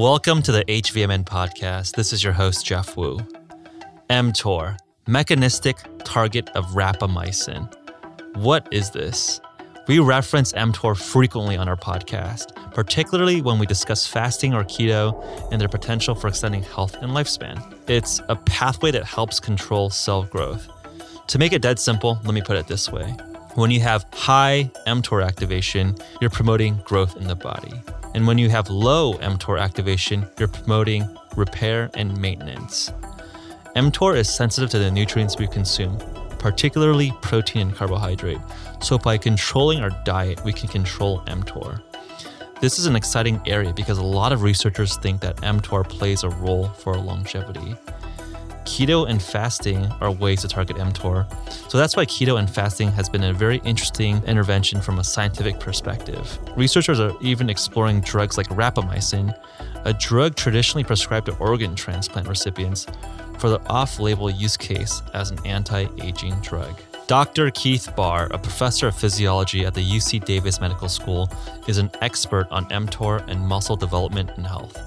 Welcome to the HVMN podcast. This is your host, Jeff Wu. mTOR, mechanistic target of rapamycin. What is this? We reference mTOR frequently on our podcast, particularly when we discuss fasting or keto and their potential for extending health and lifespan. It's a pathway that helps control cell growth. To make it dead simple, let me put it this way. When you have high mTOR activation, you're promoting growth in the body. And when you have low mTOR activation, you're promoting repair and maintenance. mTOR is sensitive to the nutrients we consume, particularly protein and carbohydrate. So by controlling our diet, we can control mTOR. This is an exciting area because a lot of researchers think that mTOR plays a role for longevity. Keto and fasting are ways to target mTOR. So that's why keto and fasting has been a very interesting intervention from a scientific perspective. Researchers are even exploring drugs like rapamycin, a drug traditionally prescribed to organ transplant recipients for the off label use case as an anti aging drug. Dr. Keith Baar, a professor of physiology at the UC Davis Medical School, is an expert on mTOR and muscle development and health.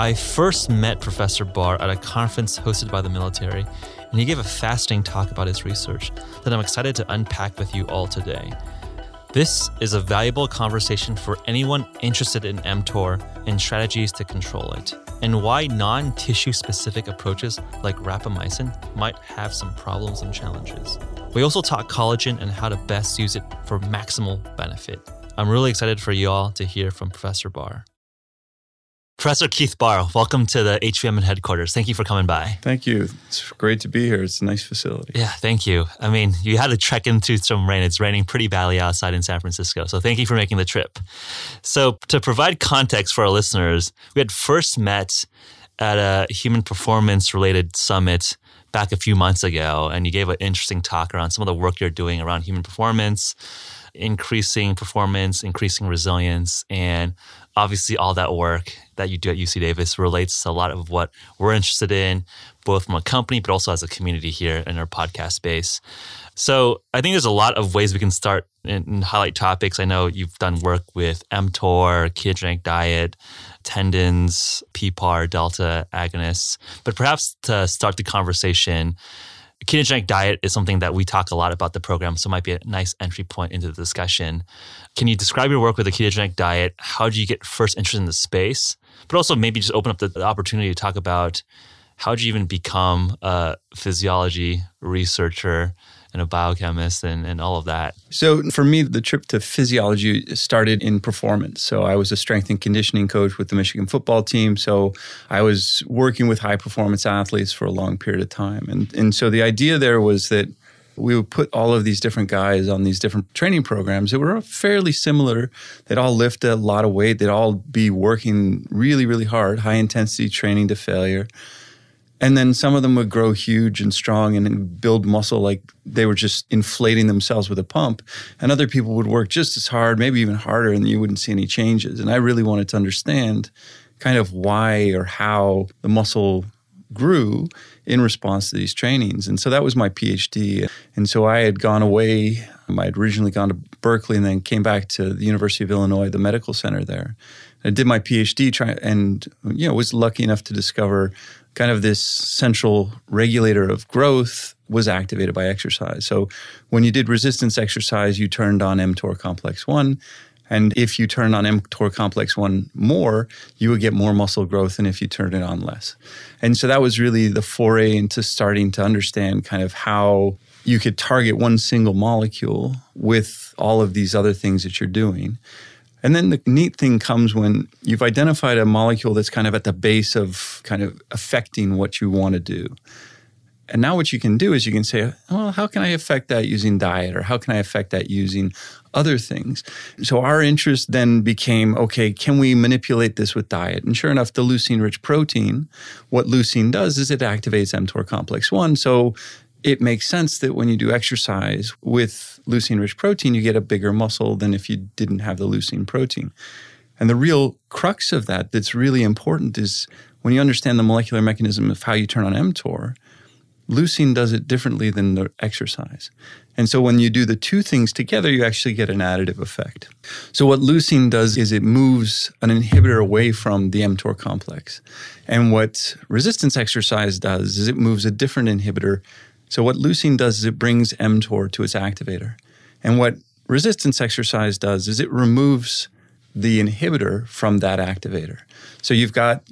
I first met Professor Baar at a conference hosted by the military, and he gave a fascinating talk about his research that I'm excited to unpack with you all today. This is a valuable conversation for anyone interested in mTOR and strategies to control it, and why non tissue specific approaches like rapamycin might have some problems and challenges. We also talk collagen and how to best use it for maximal benefit. I'm really excited for you all to hear from Professor Baar. Professor Keith Baar, welcome to the HVMN headquarters. Thank you for coming by. Thank you. It's great to be here. It's a nice facility. Yeah, thank you. I mean, you had to trek in through some rain. It's raining pretty badly outside in San Francisco. So thank you for making the trip. So, to provide context for our listeners, we had first met at a human performance related summit back a few months ago, and you gave an interesting talk around some of the work you're doing around human performance increasing performance, increasing resilience, and obviously all that work that you do at UC Davis relates to a lot of what we're interested in, both from a company but also as a community here in our podcast space. So I think there's a lot of ways we can start and highlight topics. I know you've done work with mTOR, ketogenic diet, tendons, PPAR, delta agonists, but perhaps to start the conversation ketogenic diet is something that we talk a lot about the program, so it might be a nice entry point into the discussion. Can you describe your work with the ketogenic diet? How did you get first interested in the space? But also maybe just open up the, the opportunity to talk about how did you even become a physiology researcher and a biochemist and, and all of that. So for me, the trip to physiology started in performance. So I was a strength and conditioning coach with the Michigan football team. So I was working with high performance athletes for a long period of time. And, and so the idea there was that we would put all of these different guys on these different training programs that were fairly similar. They'd all lift a lot of weight. They'd all be working really, really hard, high intensity training to failure. And then some of them would grow huge and strong and build muscle like they were just inflating themselves with a pump. And other people would work just as hard, maybe even harder, and you wouldn't see any changes. And I really wanted to understand kind of why or how the muscle grew in response to these trainings. And so that was my PhD. And so I had gone away. Um, I had originally gone to Berkeley and then came back to the University of Illinois, the medical center there. I did my PhD try, and you know was lucky enough to discover kind of this central regulator of growth was activated by exercise. So when you did resistance exercise, you turned on mTOR complex 1. And if you turn on mTOR complex 1 more, you would get more muscle growth than if you turn it on less. And so that was really the foray into starting to understand kind of how you could target one single molecule with all of these other things that you're doing. And then the neat thing comes when you've identified a molecule that's kind of at the base of kind of affecting what you want to do. And now what you can do is you can say, well, how can I affect that using diet or how can I affect that using other things? So our interest then became, okay, can we manipulate this with diet? And sure enough, the leucine rich protein, what leucine does is it activates mTOR complex 1. So it makes sense that when you do exercise with leucine rich protein, you get a bigger muscle than if you didn't have the leucine protein. And the real crux of that, that's really important, is when you understand the molecular mechanism of how you turn on mTOR, leucine does it differently than the exercise. And so when you do the two things together, you actually get an additive effect. So what leucine does is it moves an inhibitor away from the mTOR complex. And what resistance exercise does is it moves a different inhibitor. So what leucine does is it brings mTOR to its activator. And what resistance exercise does is it removes the inhibitor from that activator. So you've got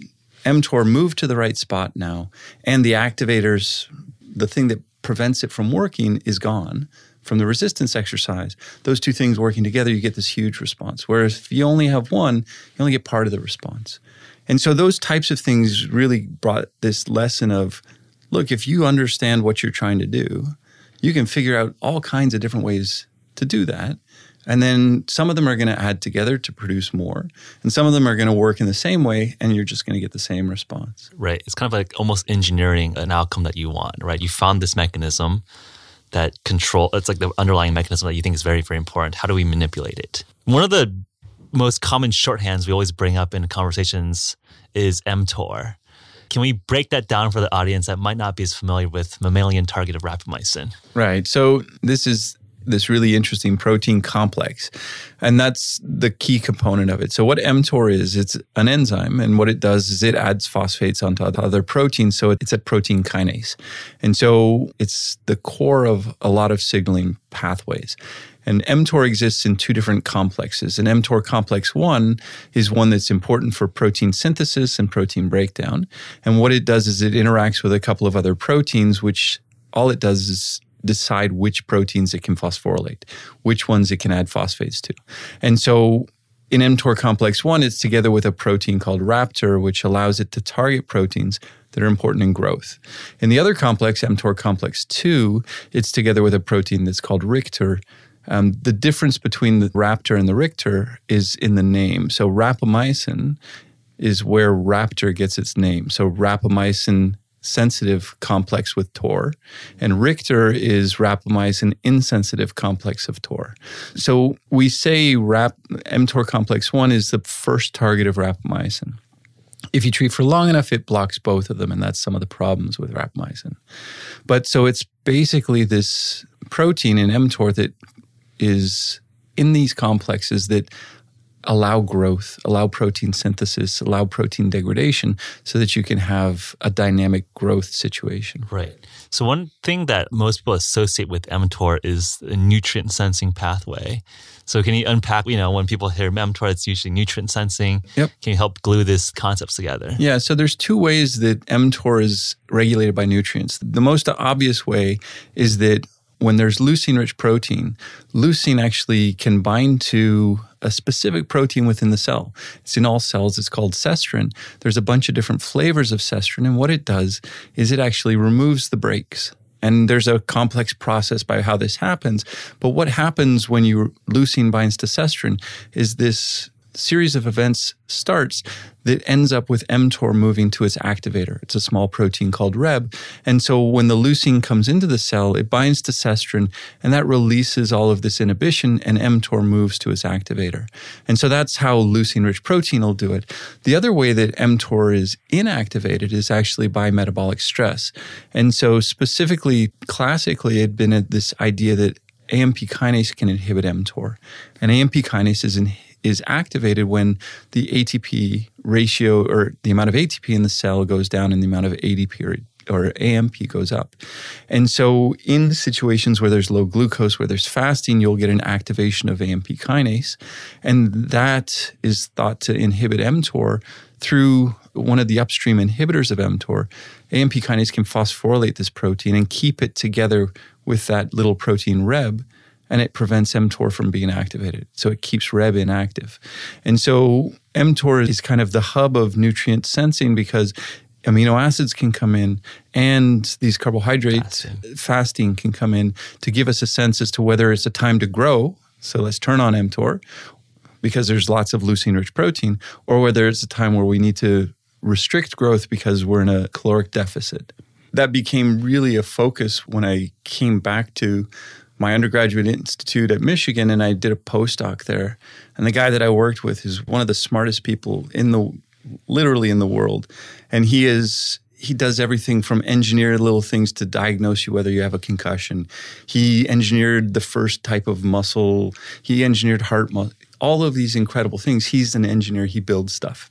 mTOR moved to the right spot now, and the activators, the thing that prevents it from working, is gone from the resistance exercise. Those two things working together, you get this huge response. Whereas if you only have one, you only get part of the response. And so those types of things really brought this lesson of look, if you understand what you're trying to do, you can figure out all kinds of different ways to do that. And then some of them are going to add together to produce more. And some of them are going to work in the same way, and you're just going to get the same response. Right. It's kind of like almost engineering an outcome that you want, right? You found this mechanism that control, it's like the underlying mechanism that you think is very, very important. How do we manipulate it? One of the most common shorthands we always bring up in conversations is mTOR. Can we break that down for the audience that might not be as familiar with mammalian target of rapamycin? Right. So this is this really interesting protein complex. And that's the key component of it. So what mTOR is, it's an enzyme and what it does is it adds phosphates onto other proteins. So it's a protein kinase. And so it's the core of a lot of signaling pathways. And mTOR exists in two different complexes. And mTOR complex 1 is one that's important for protein synthesis and protein breakdown. And what it does is it interacts with a couple of other proteins, which all it does is decide which proteins it can phosphorylate, which ones it can add phosphates to. And so in mTOR complex 1, it's together with a protein called Raptor, which allows it to target proteins that are important in growth. In the other complex, mTOR complex 2, it's together with a protein that's called Rictor. Um, the difference between the Raptor and the Rictor is in the name. So rapamycin is where Raptor gets its name. So rapamycin sensitive complex with TOR, and Rictor is rapamycin insensitive complex of TOR. So we say rap, mTOR complex 1 is the first target of rapamycin. If you treat for long enough, it blocks both of them, and that's some of the problems with rapamycin. But so it's basically this protein in mTOR that is in these complexes that allow growth, allow protein synthesis, allow protein degradation so that you can have a dynamic growth situation. Right. So, one thing that most people associate with mTOR is a nutrient sensing pathway. So, can you unpack, you know, when people hear mTOR, it's usually nutrient sensing. Yep. Can you help glue this concepts together? Yeah. So, there's two ways that mTOR is regulated by nutrients. The most obvious way is that when there's leucine rich protein, leucine actually can bind to a specific protein within the cell. It's in all cells. It's called sestrin. There's a bunch of different flavors of sestrin. And what it does is it actually removes the breaks. And there's a complex process by how this happens. But what happens when you leucine binds to sestrin is this series of events starts that ends up with mTOR moving to its activator. It's a small protein called Rheb. And so when the leucine comes into the cell, it binds to sestrin and that releases all of this inhibition and mTOR moves to its activator. And so that's how leucine rich protein will do it. The other way that mTOR is inactivated is actually by metabolic stress. And so specifically, classically, it had been this idea that AMP kinase can inhibit mTOR. And AMP kinase is in, is activated when the ATP ratio or the amount of ATP in the cell goes down and the amount of ADP or or AMP goes up. And so, in situations where there's low glucose, where there's fasting, you'll get an activation of AMP kinase. And that is thought to inhibit mTOR through one of the upstream inhibitors of mTOR. AMP kinase can phosphorylate this protein and keep it together with that little protein Rheb and it prevents mTOR from being activated. So it keeps Rheb inactive. And so mTOR is kind of the hub of nutrient sensing because amino acids can come in and these carbohydrates fasting. fasting can come in to give us a sense as to whether it's a time to grow. So let's turn on mTOR because there's lots of leucine rich protein, or whether it's a time where we need to restrict growth because we're in a caloric deficit. That became really a focus when I came back to my undergraduate institute at Michigan and I did a postdoc there. And the guy that I worked with is one of the smartest people in the literally in the world. And he is he does everything from engineer little things to diagnose you whether you have a concussion. He engineered the first type of muscle. He engineered heart muscle. All of these incredible things. He's an engineer. He builds stuff.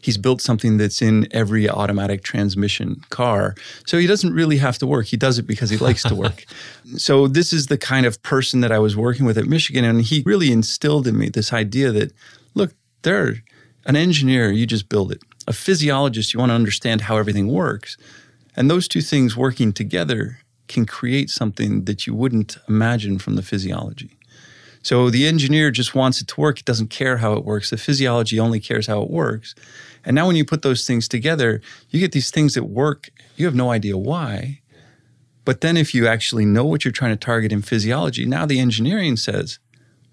He's built something that's in every automatic transmission car. So he doesn't really have to work. He does it because he likes to work. so this is the kind of person that I was working with at Michigan. And he really instilled in me this idea that, look, there, an engineer, you just build it a physiologist, you want to understand how everything works. And those two things working together can create something that you wouldn't imagine from the physiology. So the engineer just wants it to work. It doesn't care how it works. The physiology only cares how it works. And now when you put those things together, you get these things that work. You have no idea why. But then if you actually know what you're trying to target in physiology, now the engineering says,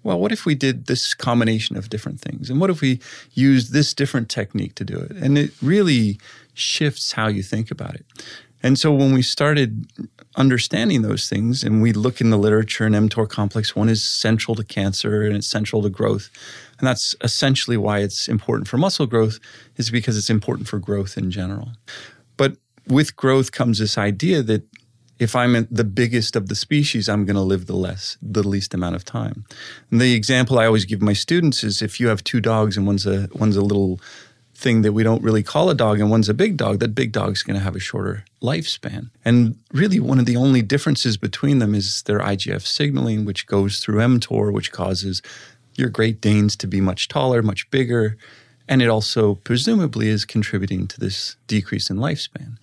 well, what if we did this combination of different things? And what if we used this different technique to do it? And it really shifts how you think about it. And so when we started understanding those things and we look in the literature and mTOR complex 1 is central to cancer and it's central to growth. And that's essentially why it's important for muscle growth is because it's important for growth in general. But with growth comes this idea that if I'm the biggest of the species, I'm going to live the less, the least amount of time. And the example I always give my students is if you have two dogs and one's a one's a little thing that we don't really call a dog and one's a big dog, that big dog's going to have a shorter lifespan. And really, one of the only differences between them is their IGF signaling, which goes through mTOR, which causes your Great Danes to be much taller, much bigger. And it also presumably is contributing to this decrease in lifespan.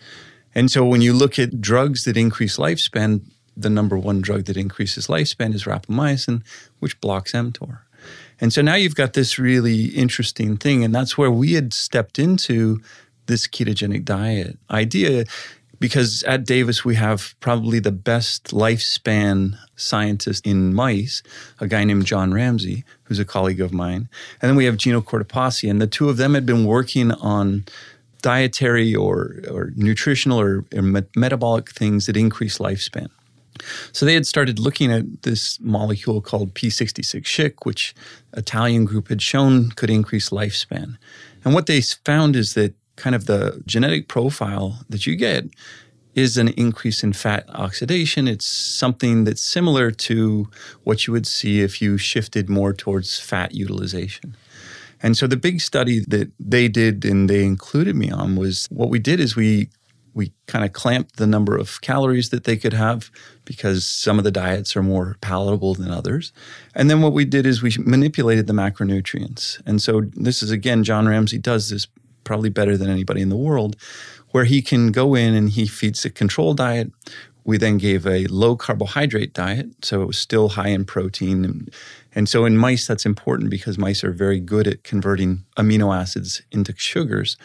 And so when you look at drugs that increase lifespan, the number one drug that increases lifespan is rapamycin, which blocks mTOR. And so now you've got this really interesting thing. And that's where we had stepped into this ketogenic diet idea because at Davis we have probably the best lifespan scientist in mice, a guy named John Ramsey, who's a colleague of mine. And then we have Gino Cortopassi, and the two of them had been working on dietary or, or nutritional or, or metabolic things that increase lifespan. So they had started looking at this molecule called p66Shc, which Italian group had shown could increase lifespan. And what they found is that kind of the genetic profile that you get is an increase in fat oxidation. It's something that's similar to what you would see if you shifted more towards fat utilization. And so the big study that they did and they included me on was what we did is we we kind of clamped the number of calories that they could have because some of the diets are more palatable than others. And then what we did is we manipulated the macronutrients. And so this is again John Ramsey does this probably better than anybody in the world where he can go in and he feeds a control diet we then gave a low carbohydrate diet, so it was still high in protein. And, and so in mice, that's important because mice are very good at converting amino acids into sugars.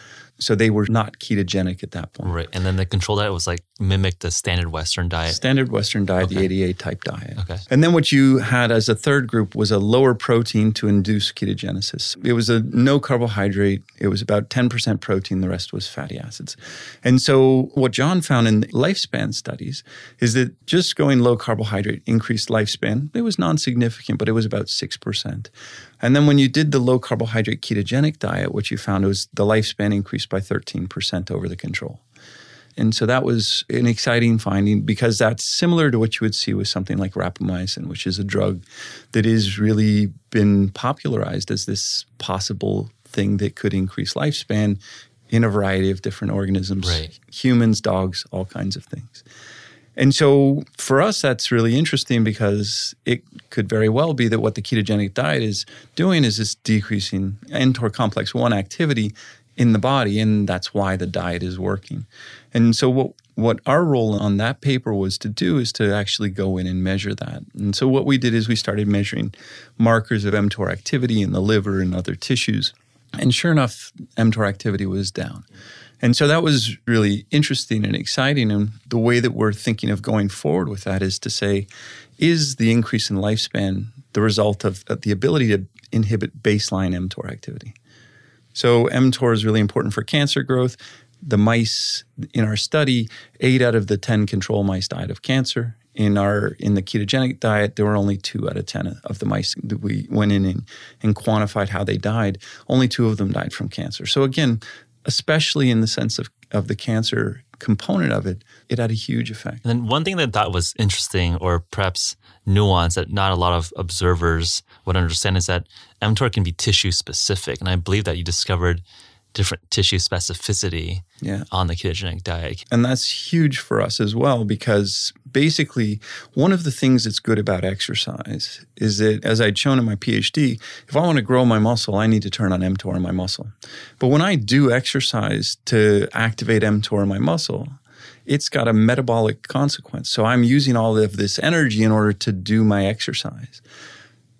So they were not ketogenic at that point. Right. And then the control diet was like mimicked the standard Western diet. Standard Western diet, okay. the 88 type diet. Okay. And then what you had as a third group was a lower protein to induce ketogenesis. It was a no carbohydrate. It was about 10% protein. The rest was fatty acids. And so what John found in lifespan studies is that just going low carbohydrate increased lifespan. It was non-significant, but it was about 6%. And then when you did the low carbohydrate ketogenic diet, what you found was the lifespan increased by 13% over the control. And so that was an exciting finding because that's similar to what you would see with something like rapamycin, which is a drug that has really been popularized as this possible thing that could increase lifespan in a variety of different organisms right. humans, dogs, all kinds of things. And so for us, that's really interesting because it could very well be that what the ketogenic diet is doing is it's decreasing mTOR complex 1 activity in the body, and that's why the diet is working. And so what what our role on that paper was to do is to actually go in and measure that. And so what we did is we started measuring markers of mTOR activity in the liver and other tissues. And sure enough, mTOR activity was down. And so that was really interesting and exciting. And the way that we're thinking of going forward with that is to say, is the increase in lifespan the result of, the ability to inhibit baseline mTOR activity? So mTOR is really important for cancer growth. The mice in our study, eight out of the 10 control mice died of cancer. In our in the ketogenic diet, there were only two out of 10 of the mice that we went in and, and quantified how they died. Only two of them died from cancer. So again, especially in the sense of, of the cancer component of it, it had a huge effect. And then one thing that I thought was interesting or perhaps nuance that not a lot of observers would understand is that mTOR can be tissue specific. And I believe that you discovered different tissue specificity yeah. on the ketogenic diet. And that's huge for us as well because basically one of the things that's good about exercise is that as I'd shown in my PhD, if I want to grow my muscle, I need to turn on mTOR in my muscle. But when I do exercise to activate mTOR in my muscle, it's got a metabolic consequence. So I'm using all of this energy in order to do my exercise.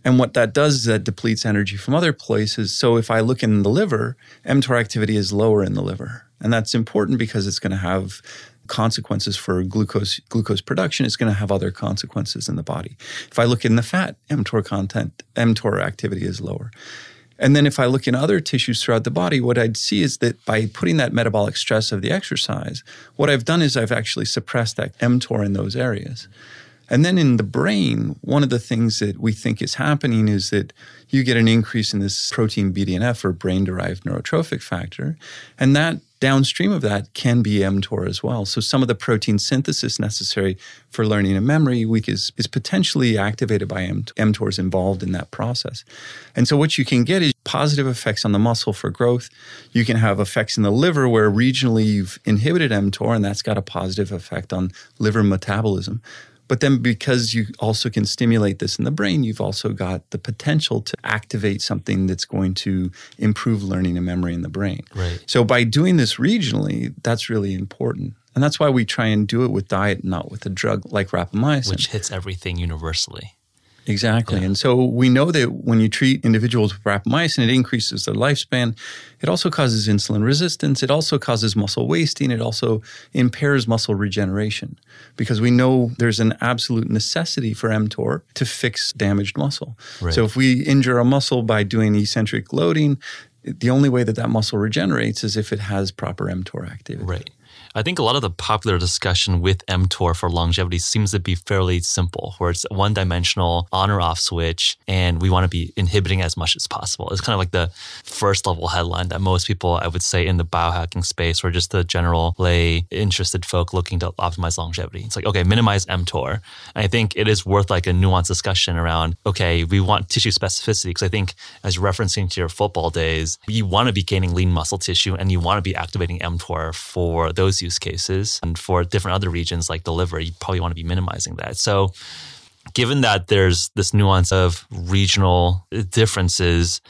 And what that does is that depletes energy from other places. So if I look in the liver, mTOR activity is lower in the liver. And that's important because it's going to have consequences for glucose glucose production. It's going to have other consequences in the body. If I look in the fat, mTOR content, mTOR activity is lower. And then if I look in other tissues throughout the body, what I'd see is that by putting that metabolic stress of the exercise, what I've done is I've actually suppressed that mTOR in those areas. And then in the brain, one of the things that we think is happening is that you get an increase in this protein BDNF or brain derived neurotrophic factor. And that downstream of that can be mTOR as well. So some of the protein synthesis necessary for learning and memory week is, is potentially activated by mTORs involved in that process. And so what you can get is positive effects on the muscle for growth. You can have effects in the liver where regionally you've inhibited mTOR and that's got a positive effect on liver metabolism. But then because you also can stimulate this in the brain, you've also got the potential to activate something that's going to improve learning and memory in the brain. Right. So by doing this regionally, that's really important. And that's why we try and do it with diet, not with a drug like rapamycin. Which hits everything universally. Exactly. Yeah. And so we know that when you treat individuals with rapamycin, it increases their lifespan. It also causes insulin resistance. It also causes muscle wasting. It also impairs muscle regeneration because we know there's an absolute necessity for mTOR to fix damaged muscle. Right. So if we injure a muscle by doing eccentric loading, the only way that that muscle regenerates is if it has proper mTOR activity. Right. I think a lot of the popular discussion with mTOR for longevity seems to be fairly simple, where it's one dimensional on or off switch, and we want to be inhibiting as much as possible. It's kind of like the first level headline that most people, I would say, in the biohacking space or just the general lay interested folk looking to optimize longevity. It's like, okay, minimize mTOR. And I think it is worth like a nuanced discussion around, okay, we want tissue specificity because I think as you're referencing to your football days, you want to be gaining lean muscle tissue and you want to be activating mTOR for those use cases. And for different other regions like the liver, you probably want to be minimizing that. So, given that there's this nuance of regional differences,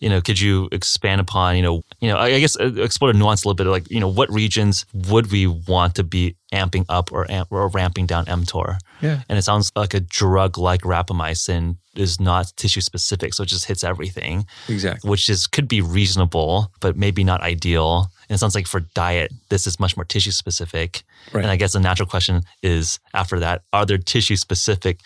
you know, could you expand upon, you know, you know, I guess uh, explore the nuance a little bit, like, you know, what regions would we want to be amping up or, amp, or ramping down mTOR? Yeah. And it sounds like a drug like rapamycin is not tissue specific, so it just hits everything. Exactly. Which is could be reasonable, but maybe not ideal. And it sounds like for diet, this is much more tissue specific. Right. And I guess the natural question is after that, are there tissue specific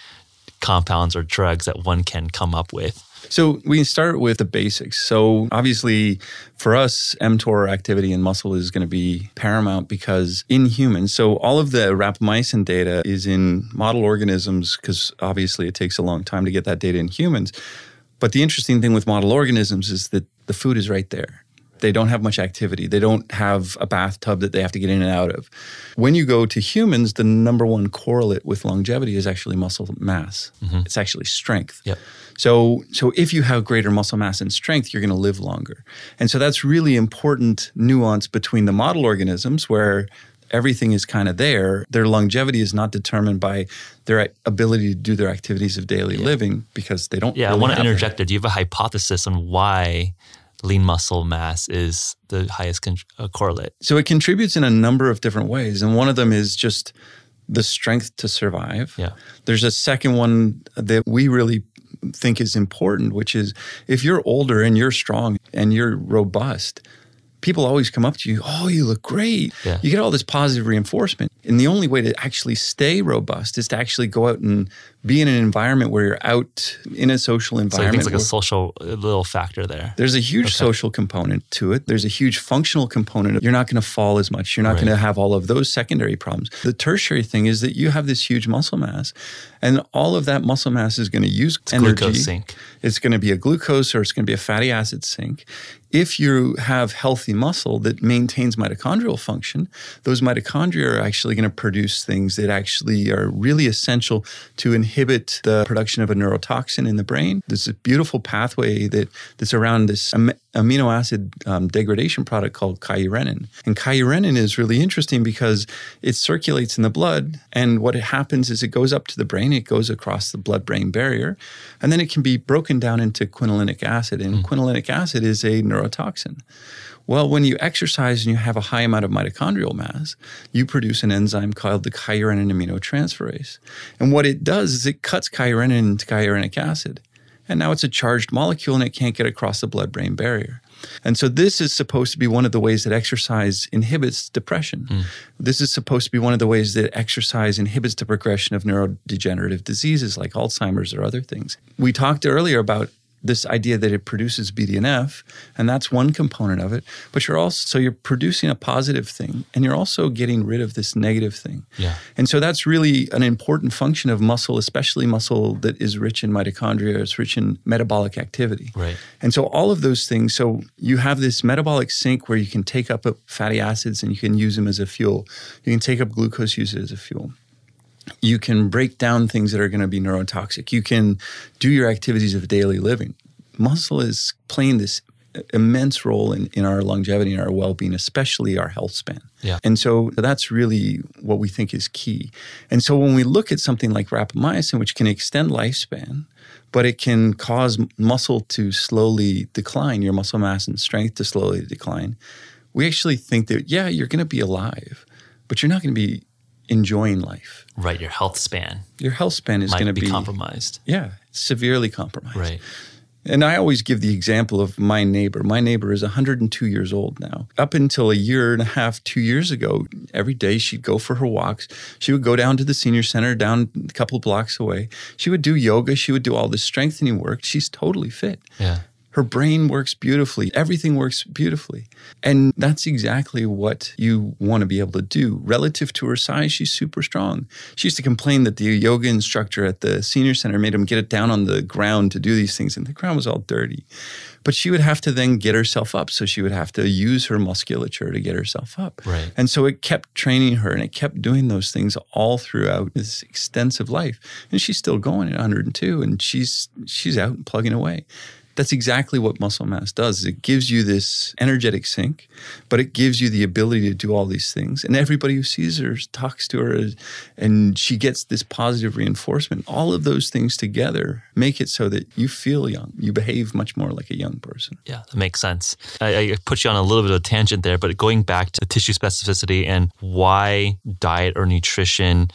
compounds or drugs that one can come up with? So we start with the basics. So obviously for us, mTOR activity in muscle is going to be paramount because in humans, so all of the rapamycin data is in model organisms because obviously it takes a long time to get that data in humans. But the interesting thing with model organisms is that the food is right there. They don't have much activity. They don't have a bathtub that they have to get in and out of. When you go to humans, the number one correlate with longevity is actually muscle mass. Mm-hmm. It's actually strength. Yep. So, so if you have greater muscle mass and strength, you're going to live longer. And so that's really important nuance between the model organisms where everything is kind of there. Their longevity is not determined by their ability to do their activities of daily yeah. living because they don't. Yeah, really I want to interject there. Do you have a hypothesis on why lean muscle mass is the highest con- uh, correlate? So it contributes in a number of different ways. And one of them is just the strength to survive. Yeah. There's a second one that we really think is important, which is if you're older and you're strong and you're robust, people always come up to you, oh, you look great. Yeah. You get all this positive reinforcement. And the only way to actually stay robust is to actually go out and be in an environment where you're out in a social environment. So things like a social little factor there. there's a huge Okay. social component to it. There's a huge functional component. You're not going to fall as much. You're not Right. going to have all of those secondary problems. The tertiary thing is that you have this huge muscle mass, and all of that muscle mass is going to use It's energy. glucose sink. It's going to be a glucose or it's going to be a fatty acid sink. If you have healthy muscle that maintains mitochondrial function, those mitochondria are actually going to produce things that actually are really essential to inhibit the production of a neurotoxin in the brain. There's a beautiful pathway that that's around this am- amino acid um, degradation product called kynurenine. And kynurenine is really interesting because it circulates in the blood, and what happens is it goes up to the brain, it goes across the blood-brain barrier, and then it can be broken down into quinolinic acid. And quinolinic acid is a neurotoxin. Well, when you exercise and you have a high amount of mitochondrial mass, you produce an enzyme called the kynurenine aminotransferase. And what it does is it cuts kynurenine into kynurenic acid. And now it's a charged molecule and it can't get across the blood brain barrier. And so this is supposed to be one of the ways that exercise inhibits depression. Hmm. This is supposed to be one of the ways that exercise inhibits the progression of neurodegenerative diseases like Alzheimer's or other things. We talked earlier about this idea that it produces BDNF, and that's one component of it. But you're also so you're producing a positive thing, and you're also getting rid of this negative thing. Yeah. And so that's really an important function of muscle, especially muscle that is rich in mitochondria, it's rich in metabolic activity. Right. And so all of those things, so you have this metabolic sink where you can take up uh, fatty acids and you can use them as a fuel. You can take up glucose, use it as a fuel. You can break down things that are going to be neurotoxic. You can do your activities of daily living. Muscle is playing this immense role in, in our longevity and our well-being, especially our health span. Yeah. And so that's really what we think is key. And so when we look at something like rapamycin, which can extend lifespan, but it can cause muscle to slowly decline, your muscle mass and strength to slowly decline, we actually think that, yeah, you're going to be alive, but you're not going to be enjoying life. Right. Your health span Your health span is going to be, be, compromised. yeah, severely compromised. Right. And I always give the example of my neighbor. My neighbor is 102 years old now. Up until a year and a half, two years ago, every day she'd go for her walks. She would go down to the senior center, down a couple blocks away. She would do yoga. She would do all this strengthening work. She's totally fit. Yeah. Her brain works beautifully. Everything works beautifully. And that's exactly what you want to be able to do. Relative to her size, she's super strong. She used to complain that the yoga instructor at the senior center made him get it down on the ground to do these things, and the ground was all dirty. But she would have to then get herself up. So she would have to use her musculature to get herself up. Right. And so it kept training her and it kept doing those things all throughout this extensive life. And she's still going at 102 and she's she's out and plugging away. That's exactly what muscle mass does. is It gives you this energetic sink, but it gives you the ability to do all these things. And everybody who sees her talks to her and she gets this positive reinforcement. All of those things together make it so that you feel young. You behave much more like a young person. Yeah, that makes sense. I, I put you on a little bit of a tangent there, but going back to tissue specificity and why diet or nutrition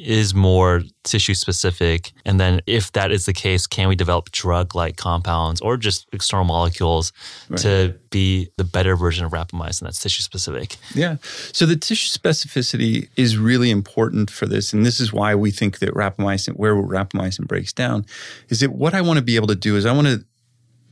is more tissue specific. And then, if that is the case, can we develop drug like compounds or just external molecules to be the better version of rapamycin that's tissue specific? Yeah. So the tissue specificity is really important for this. And this is why we think that rapamycin, where rapamycin breaks down, is that what I want to be able to do is I want to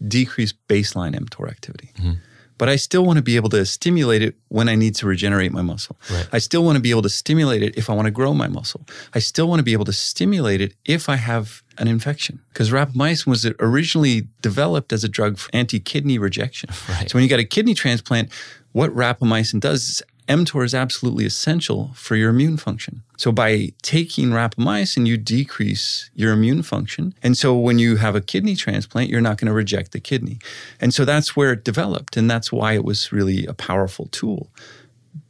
decrease baseline mTOR activity. Mm-hmm. But I still want to be able to stimulate it when I need to regenerate my muscle. Right. I still want to be able to stimulate it if I want to grow my muscle. I still want to be able to stimulate it if I have an infection. Because rapamycin was originally developed as a drug for anti-kidney rejection. Right. So when you got a kidney transplant, what rapamycin does is mTOR is absolutely essential for your immune function. So by taking rapamycin, you decrease your immune function. And so when you have a kidney transplant, you're not going to reject the kidney. And so that's where it developed. And that's why it was really a powerful tool.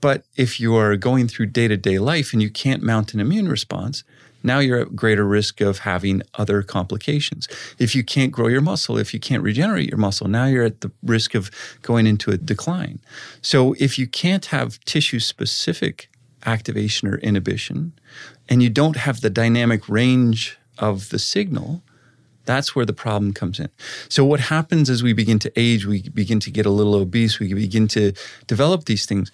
But if you are going through day to day life and you can't mount an immune response, now you're at greater risk of having other complications. If you can't grow your muscle, if you can't regenerate your muscle, now you're at the risk of going into a decline. So if you can't have tissue specific activation or inhibition, and you don't have the dynamic range of the signal, that's where the problem comes in. So, what happens as we begin to age, we begin to get a little obese, we begin to develop these things.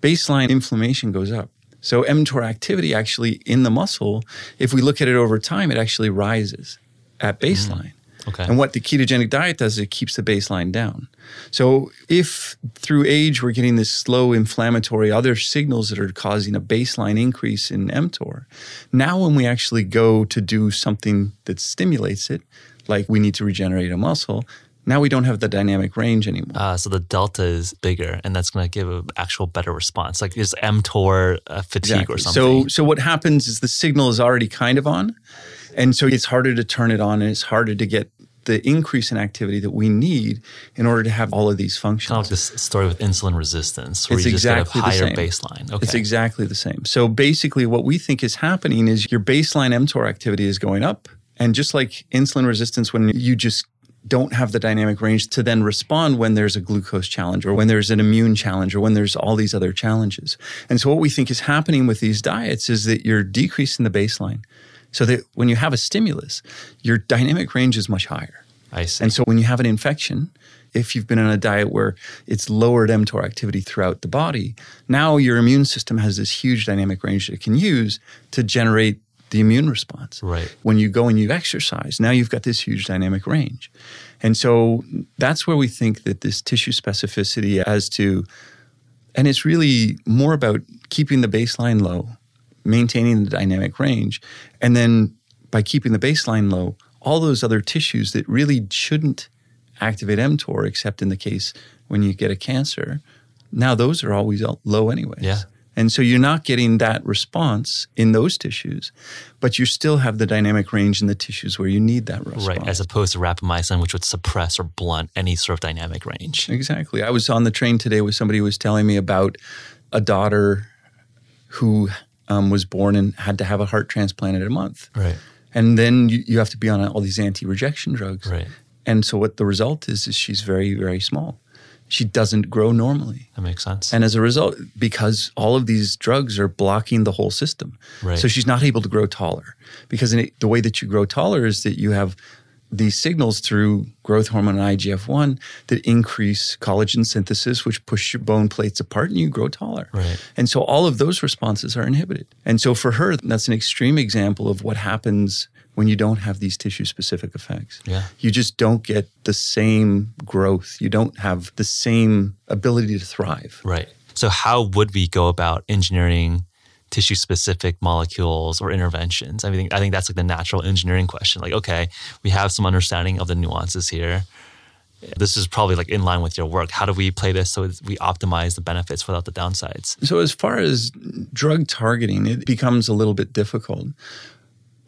Baseline inflammation goes up, So mTOR activity actually in the muscle, if we look at it over time, it actually rises at mm-hmm. baseline. Okay. And what the ketogenic diet does is it keeps the baseline down. So if through age we're getting this slow inflammatory other signals that are causing a baseline increase in mTOR, now when we actually go to do something that stimulates it, like we need to regenerate a muscle, now we don't have the dynamic range anymore. Uh, so the delta is bigger, and that's going to give an actual better response. Like is mTOR uh, fatigue or something. So, so what happens is the signal is already kind of on, and so it's harder to turn it on, and it's harder to get the increase in activity that we need in order to have all of these functions. kind of like this story with insulin resistance, where It's you just exactly the get a higher baseline. Okay. It's exactly the same. So basically, what we think is happening is your baseline mTOR activity is going up. And just like insulin resistance, when you just don't have the dynamic range to then respond when there's a glucose challenge or when there's an immune challenge or when there's all these other challenges. And so, what we think is happening with these diets is that you're decreasing the baseline so that when you have a stimulus, your dynamic range is much higher. I see. And so when you have an infection, if you've been on a diet where it's lowered mTOR activity throughout the body, now your immune system has this huge dynamic range that it can use to generate the immune response. Right. When you go and you exercise, now you've got this huge dynamic range. And so that's where we think that this tissue specificity as to, and it's really more about keeping the baseline low, maintaining the dynamic range, and then by keeping the baseline low, all those other tissues that really shouldn't activate mTOR, except in the case when you get a cancer, now those are always low anyways. Yeah. And so you're not getting that response in those tissues, but you still have the dynamic range in the tissues where you need that response. right, as opposed to rapamycin, which would suppress or blunt any sort of dynamic range. Exactly. I was on the train today with somebody who was telling me about a daughter who um, was born and had to have a heart transplant at a month. Right. And then you, you have to be on all these anti rejection drugs. Right. And so what the result is, is she's very, very small. She doesn't grow normally. That makes sense. And as a result, because all of these drugs are blocking the whole system. Right. So she's not able to grow taller. Because in it, the way that you grow taller is that you have these signals through growth hormone and IGF 1 that increase collagen synthesis, which push your bone plates apart and you grow taller. Right. And so all of those responses are inhibited. And so for her, that's an extreme example of what happens when you don't have these tissue specific effects. Yeah. You just don't get the same growth. You don't have the same ability to thrive. Right. So, how would we go about engineering tissue specific molecules or interventions? I mean, I think that's like the natural engineering question. Like, okay, we have some understanding of the nuances here. This is probably like in line with your work. How do we play this so we optimize the benefits without the downsides? So, as far as drug targeting, it becomes a little bit difficult.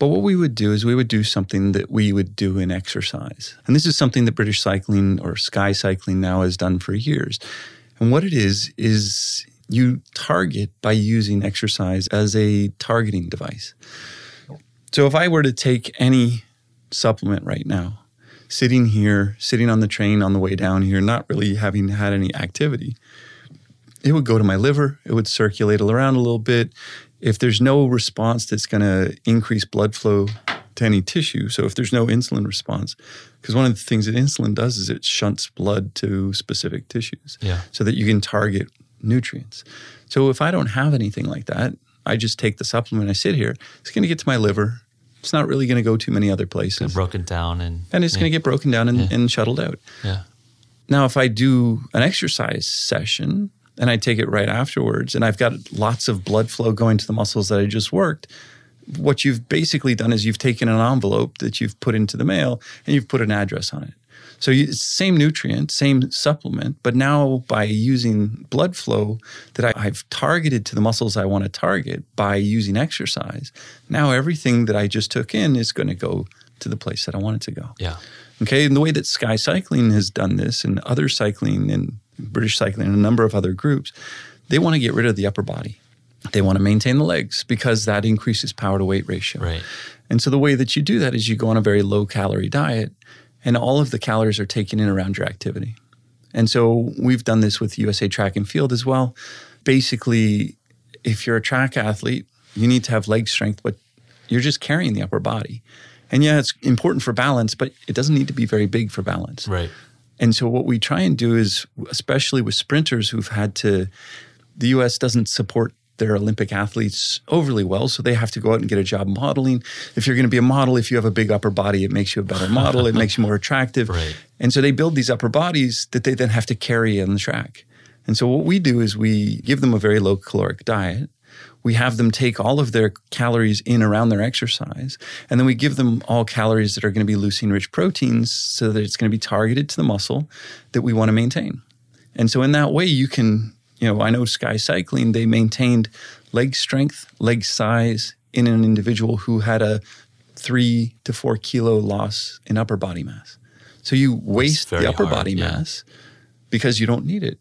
But what we would do is we would do something that we would do in exercise. And this is something that British Cycling or Sky Cycling now has done for years. And what it is, is you target by using exercise as a targeting device. So if I were to take any supplement right now, sitting here, sitting on the train on the way down here, not really having had any activity, it would go to my liver, it would circulate around a little bit. If there's no response that's going to increase blood flow to any tissue, so if there's no insulin response, because one of the things that insulin does is it shunts blood to specific tissues Yeah. so that you can target nutrients. So if I don't have anything like that, I just take the supplement, I sit here, it's going to get to my liver. It's not really going to go too many other places. Broken down and And it's yeah, going to get broken down and, Yeah. and shuttled out. yeah. Now, if I do an exercise session and I take it right afterwards, and I've got lots of blood flow going to the muscles that I just worked, what you've basically done is you've taken an envelope that you've put into the mail and you've put an address on it. So you, it's same nutrient, same supplement, but now by using blood flow that I, I've targeted to the muscles I want to target by using exercise, now everything that I just took in is going to go to the place that I want it to go. Yeah. Okay, and the way that Sky Cycling has done this, and other cycling and British Cycling and a number of other groups, they want to get rid of the upper body. They want to maintain the legs because that increases power to weight ratio. Right. And so the way that you do that is you go on a very low calorie diet, and all of the calories are taken in around your activity. And so we've done this with USA Track and Field as well. Basically, if you're a track athlete, you need to have leg strength, but you're just carrying the upper body. And yeah, it's important for balance, but it doesn't need to be very big for balance. Right. And so what we try and do is, especially with sprinters who've had to, the US doesn't support their Olympic athletes overly well. So they have to go out and get a job modeling. If you're going to be a model, if you have a big upper body, it makes you a better model. it makes you more attractive. Right. And so they build these upper bodies that they then have to carry on the track. And so what we do is we give them a very low caloric diet. We have them take all of their calories in around their exercise, and then we give them all calories that are going to be leucine rich proteins so that it's going to be targeted to the muscle that we want to maintain. And so in that way, you can, you know, I know Sky Cycling, they maintained leg strength, leg size in an individual who had a three to four kilo loss in upper body mass. So you waste the upper hard, body yeah. mass because you don't need it.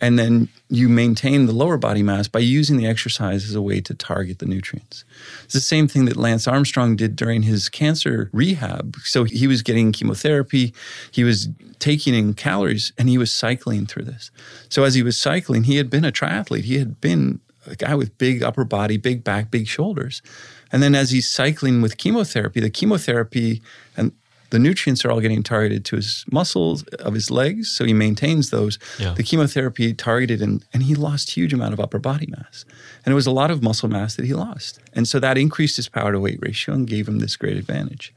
And then you maintain the lower body mass by using the exercise as a way to target the nutrients. It's the same thing that Lance Armstrong did during his cancer rehab. So he was getting chemotherapy, he was taking in calories, and he was cycling through this. So as he was cycling, he had been a triathlete. He had been a guy with big upper body, big back, big shoulders. And then as he's cycling with chemotherapy, the chemotherapy and the nutrients are all getting targeted to his muscles of his legs, so he maintains those. Yeah. The chemotherapy targeted, and, and he lost huge amount of upper body mass. And it was a lot of muscle mass that he lost. And so that increased his power to weight ratio and gave him this great advantage.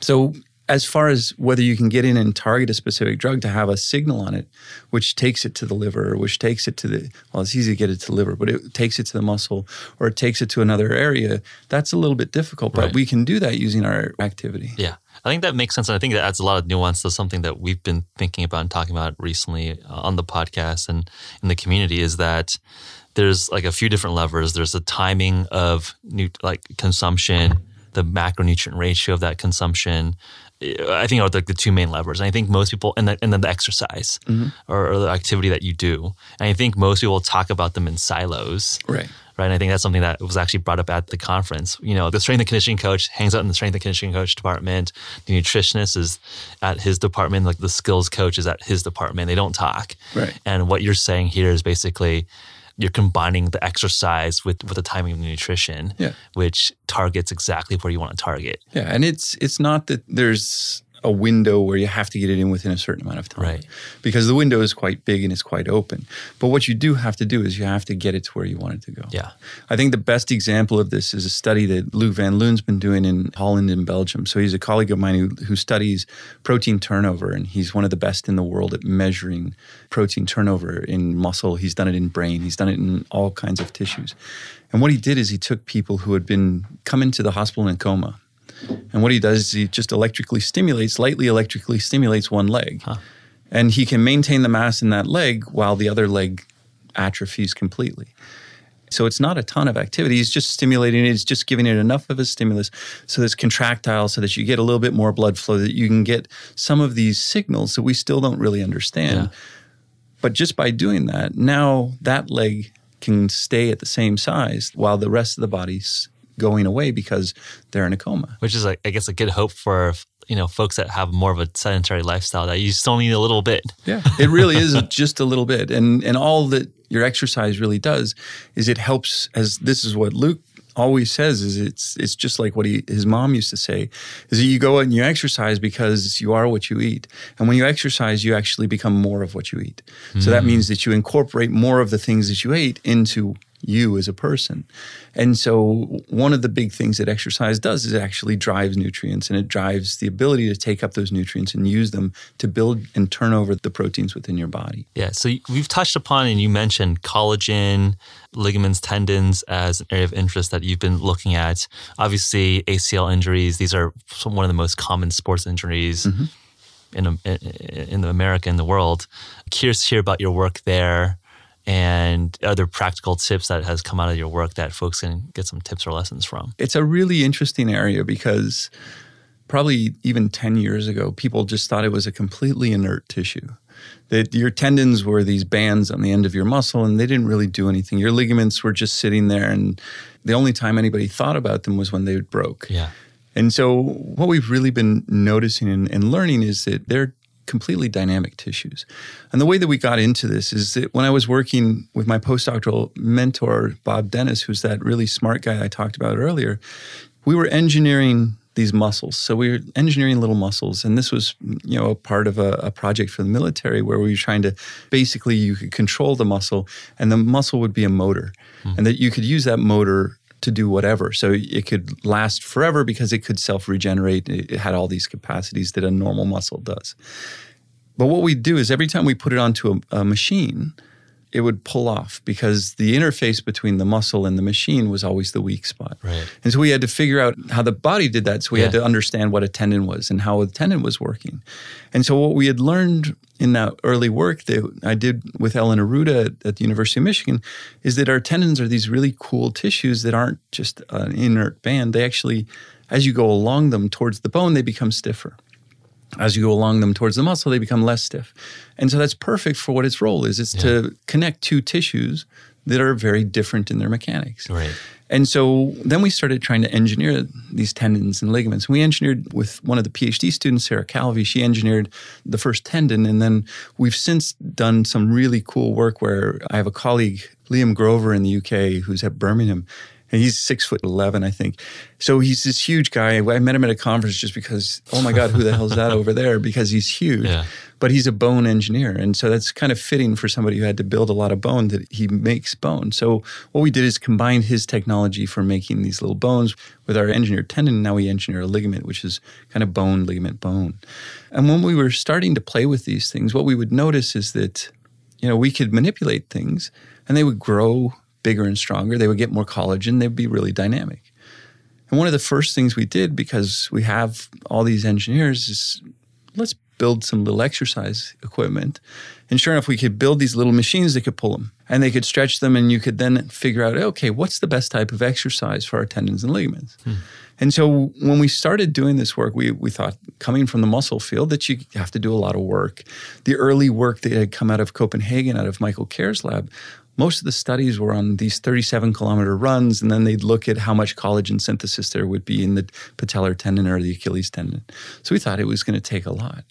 So as far as whether you can get in and target a specific drug to have a signal on it, which takes it to the liver, which takes it to the, well, it's easy to get it to the liver, but it takes it to the muscle or it takes it to another area, that's a little bit difficult. But right. we can do that using our activity. Yeah. I think that makes sense. And I think that adds a lot of nuance to something that we've been thinking about and talking about recently uh, on the podcast and in the community is that there's like a few different levers. There's the timing of new, like consumption, the macronutrient ratio of that consumption, I think are like the two main levers. And I think most people, and, the, and then the exercise mm-hmm. or, or, the activity that you do. And I think most people talk about them in silos. Right. Right. And I think that's something that was actually brought up at the conference. You know, the strength and conditioning coach hangs out in the strength and conditioning coach department. The nutritionist is at his department. Like the skills coach is at his department. They don't talk. Right. And what you're saying here is basically, you're combining the exercise with with the timing of the nutrition, yeah. which targets exactly where you want to target. Yeah, and it's it's not that there's a window where you have to get it in within a certain amount of time. Right. Because the window is quite big and it's quite open. But what you do have to do is you have to get it to where you want it to go. Yeah. I think the best example of this is a study that Luc van Loon's been doing in Holland and Belgium. So he's a colleague of mine who, who studies protein turnover and he's one of the best in the world at measuring protein turnover in muscle. He's done it in brain, he's done it in all kinds of tissues. And what he did is he took people who had been come into the hospital in coma and what he does is he just electrically stimulates, lightly electrically stimulates one leg. Huh. And he can maintain the mass in that leg while the other leg atrophies completely. So it's not a ton of activity. He's just stimulating it. He's just giving it enough of a stimulus so that it's contractile so that you get a little bit more blood flow, that you can get some of these signals that we still don't really understand. Yeah. But just by doing that, now that leg can stay at the same size while the rest of the body's going away because they're in a coma. Which is, like, I guess, a good hope for you know folks that have more of a sedentary lifestyle that you still need a little bit. Yeah, it really is just a little bit, and and all that your exercise really does is it helps. As this is what Luc always says is it's it's just like what he his mom used to say is that you go out and you exercise because you are what you eat and when you exercise you actually become more of what you eat mm. so that mm. means that you incorporate more of the things that you ate into you as a person. And so, one of the big things that exercise does is it actually drives nutrients and it drives the ability to take up those nutrients and use them to build and turn over the proteins within your body. Yeah. So, we've touched upon and you mentioned collagen, ligaments, tendons as an area of interest that you've been looking at. Obviously, ACL injuries, these are one of the most common sports injuries. Mm-hmm. In, in America, in the world, curious to hear about your work there and other practical tips that has come out of your work that folks can get some tips or lessons from? It's a really interesting area because probably even 10 years ago, people just thought it was a completely inert tissue. That your tendons were these bands on the end of your muscle and they didn't really do anything. Your ligaments were just sitting there, and the only time anybody thought about them was when they broke. Yeah. And so, what we've really been noticing and, and learning is that they're completely dynamic tissues. And the way that we got into this is that when I was working with my postdoctoral mentor, Bob Dennis, who's that really smart guy I talked about earlier, we were engineering these muscles. So we were engineering little muscles, and this was you know a part of a, a, project for the military where we were trying to basically you could control the muscle, and the muscle would be a motor, mm. and that you could use that motor to do whatever. So it could last forever because it could self regenerate. It had all these capacities that a normal muscle does. But what we do is every time we put it onto a, a machine, it would pull off because the interface between the muscle and the machine was always the weak spot. Right. And so we had to figure out how the body did that. So we yeah. had to understand what a tendon was and how a tendon was working. And so what we had learned in that early work that I did with Ellen Arruda at, at the University of Michigan is that our tendons are these really cool tissues that aren't just an inert band. They actually, as you go along them towards the bone, they become stiffer as you go along them towards the muscle, they become less stiff. And so that's perfect for what its role is. It's yeah. to connect two tissues that are very different in their mechanics. Right. And so then we started trying to engineer these tendons and ligaments. We engineered with one of the PhD students, Sarah Calve. She engineered the first tendon. And then we've since done some really cool work where I have a colleague, Liam Grover in the UK, who's at Birmingham. And he's six foot eleven, I think. So he's this huge guy. I met him at a conference just because, oh my God, who the hell's that over there? Because he's huge. Yeah. But he's a bone engineer. And so that's kind of fitting for somebody who had to build a lot of bone that he makes bone. So what we did is combine his technology for making these little bones with our engineered tendon. Now we engineer a ligament, which is kind of bone, ligament, bone. And when we were starting to play with these things, what we would notice is that, you know, we could manipulate things and they would grow bigger and stronger. They would get more collagen. They'd be really dynamic. And one of the first things we did, because we have all these engineers, is let's build some little exercise equipment. And sure enough, we could build these little machines that could pull them and they could stretch them. And you could then figure out, okay, what's the best type of exercise for our tendons and ligaments? Hmm. And so when we started doing this work, we, we thought, coming from the muscle field, that you have to do a lot of work. The early work that had come out of Copenhagen, out of Michael Kjaer's lab, most of the studies were on these 37 kilometer runs, and then they'd look at how much collagen synthesis there would be in the patellar tendon or the Achilles tendon. So we thought it was going to take a lot.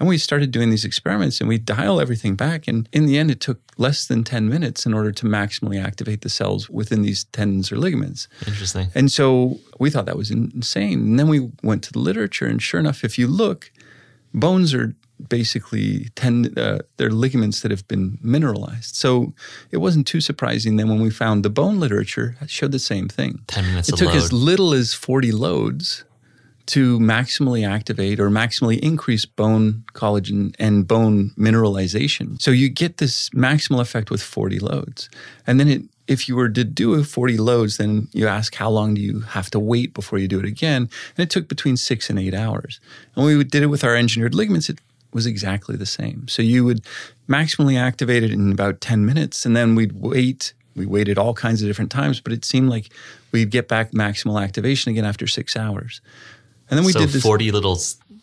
And we started doing these experiments and we dial everything back. And in the end, it took less than 10 minutes in order to maximally activate the cells within these tendons or ligaments. Interesting. And so we thought that was insane. And then we went to the literature, and sure enough, if you look, bones are basically ten, uh, they're ligaments that have been mineralized. So it wasn't too surprising then when we found the bone literature showed the same thing. Ten minutes. It took load. as little as forty loads to maximally activate or maximally increase bone collagen and bone mineralization. So you get this maximal effect with 40 loads. And then it if you were to do 40 loads, then you ask how long do you have to wait before you do it again? And it took between six and eight hours. And we did it with our engineered ligaments. It was exactly the same. So you would maximally activate it in about 10 minutes, and then we'd wait. We waited all kinds of different times, but it seemed like we'd get back maximal activation again after six hours. And then we so did this, 40 little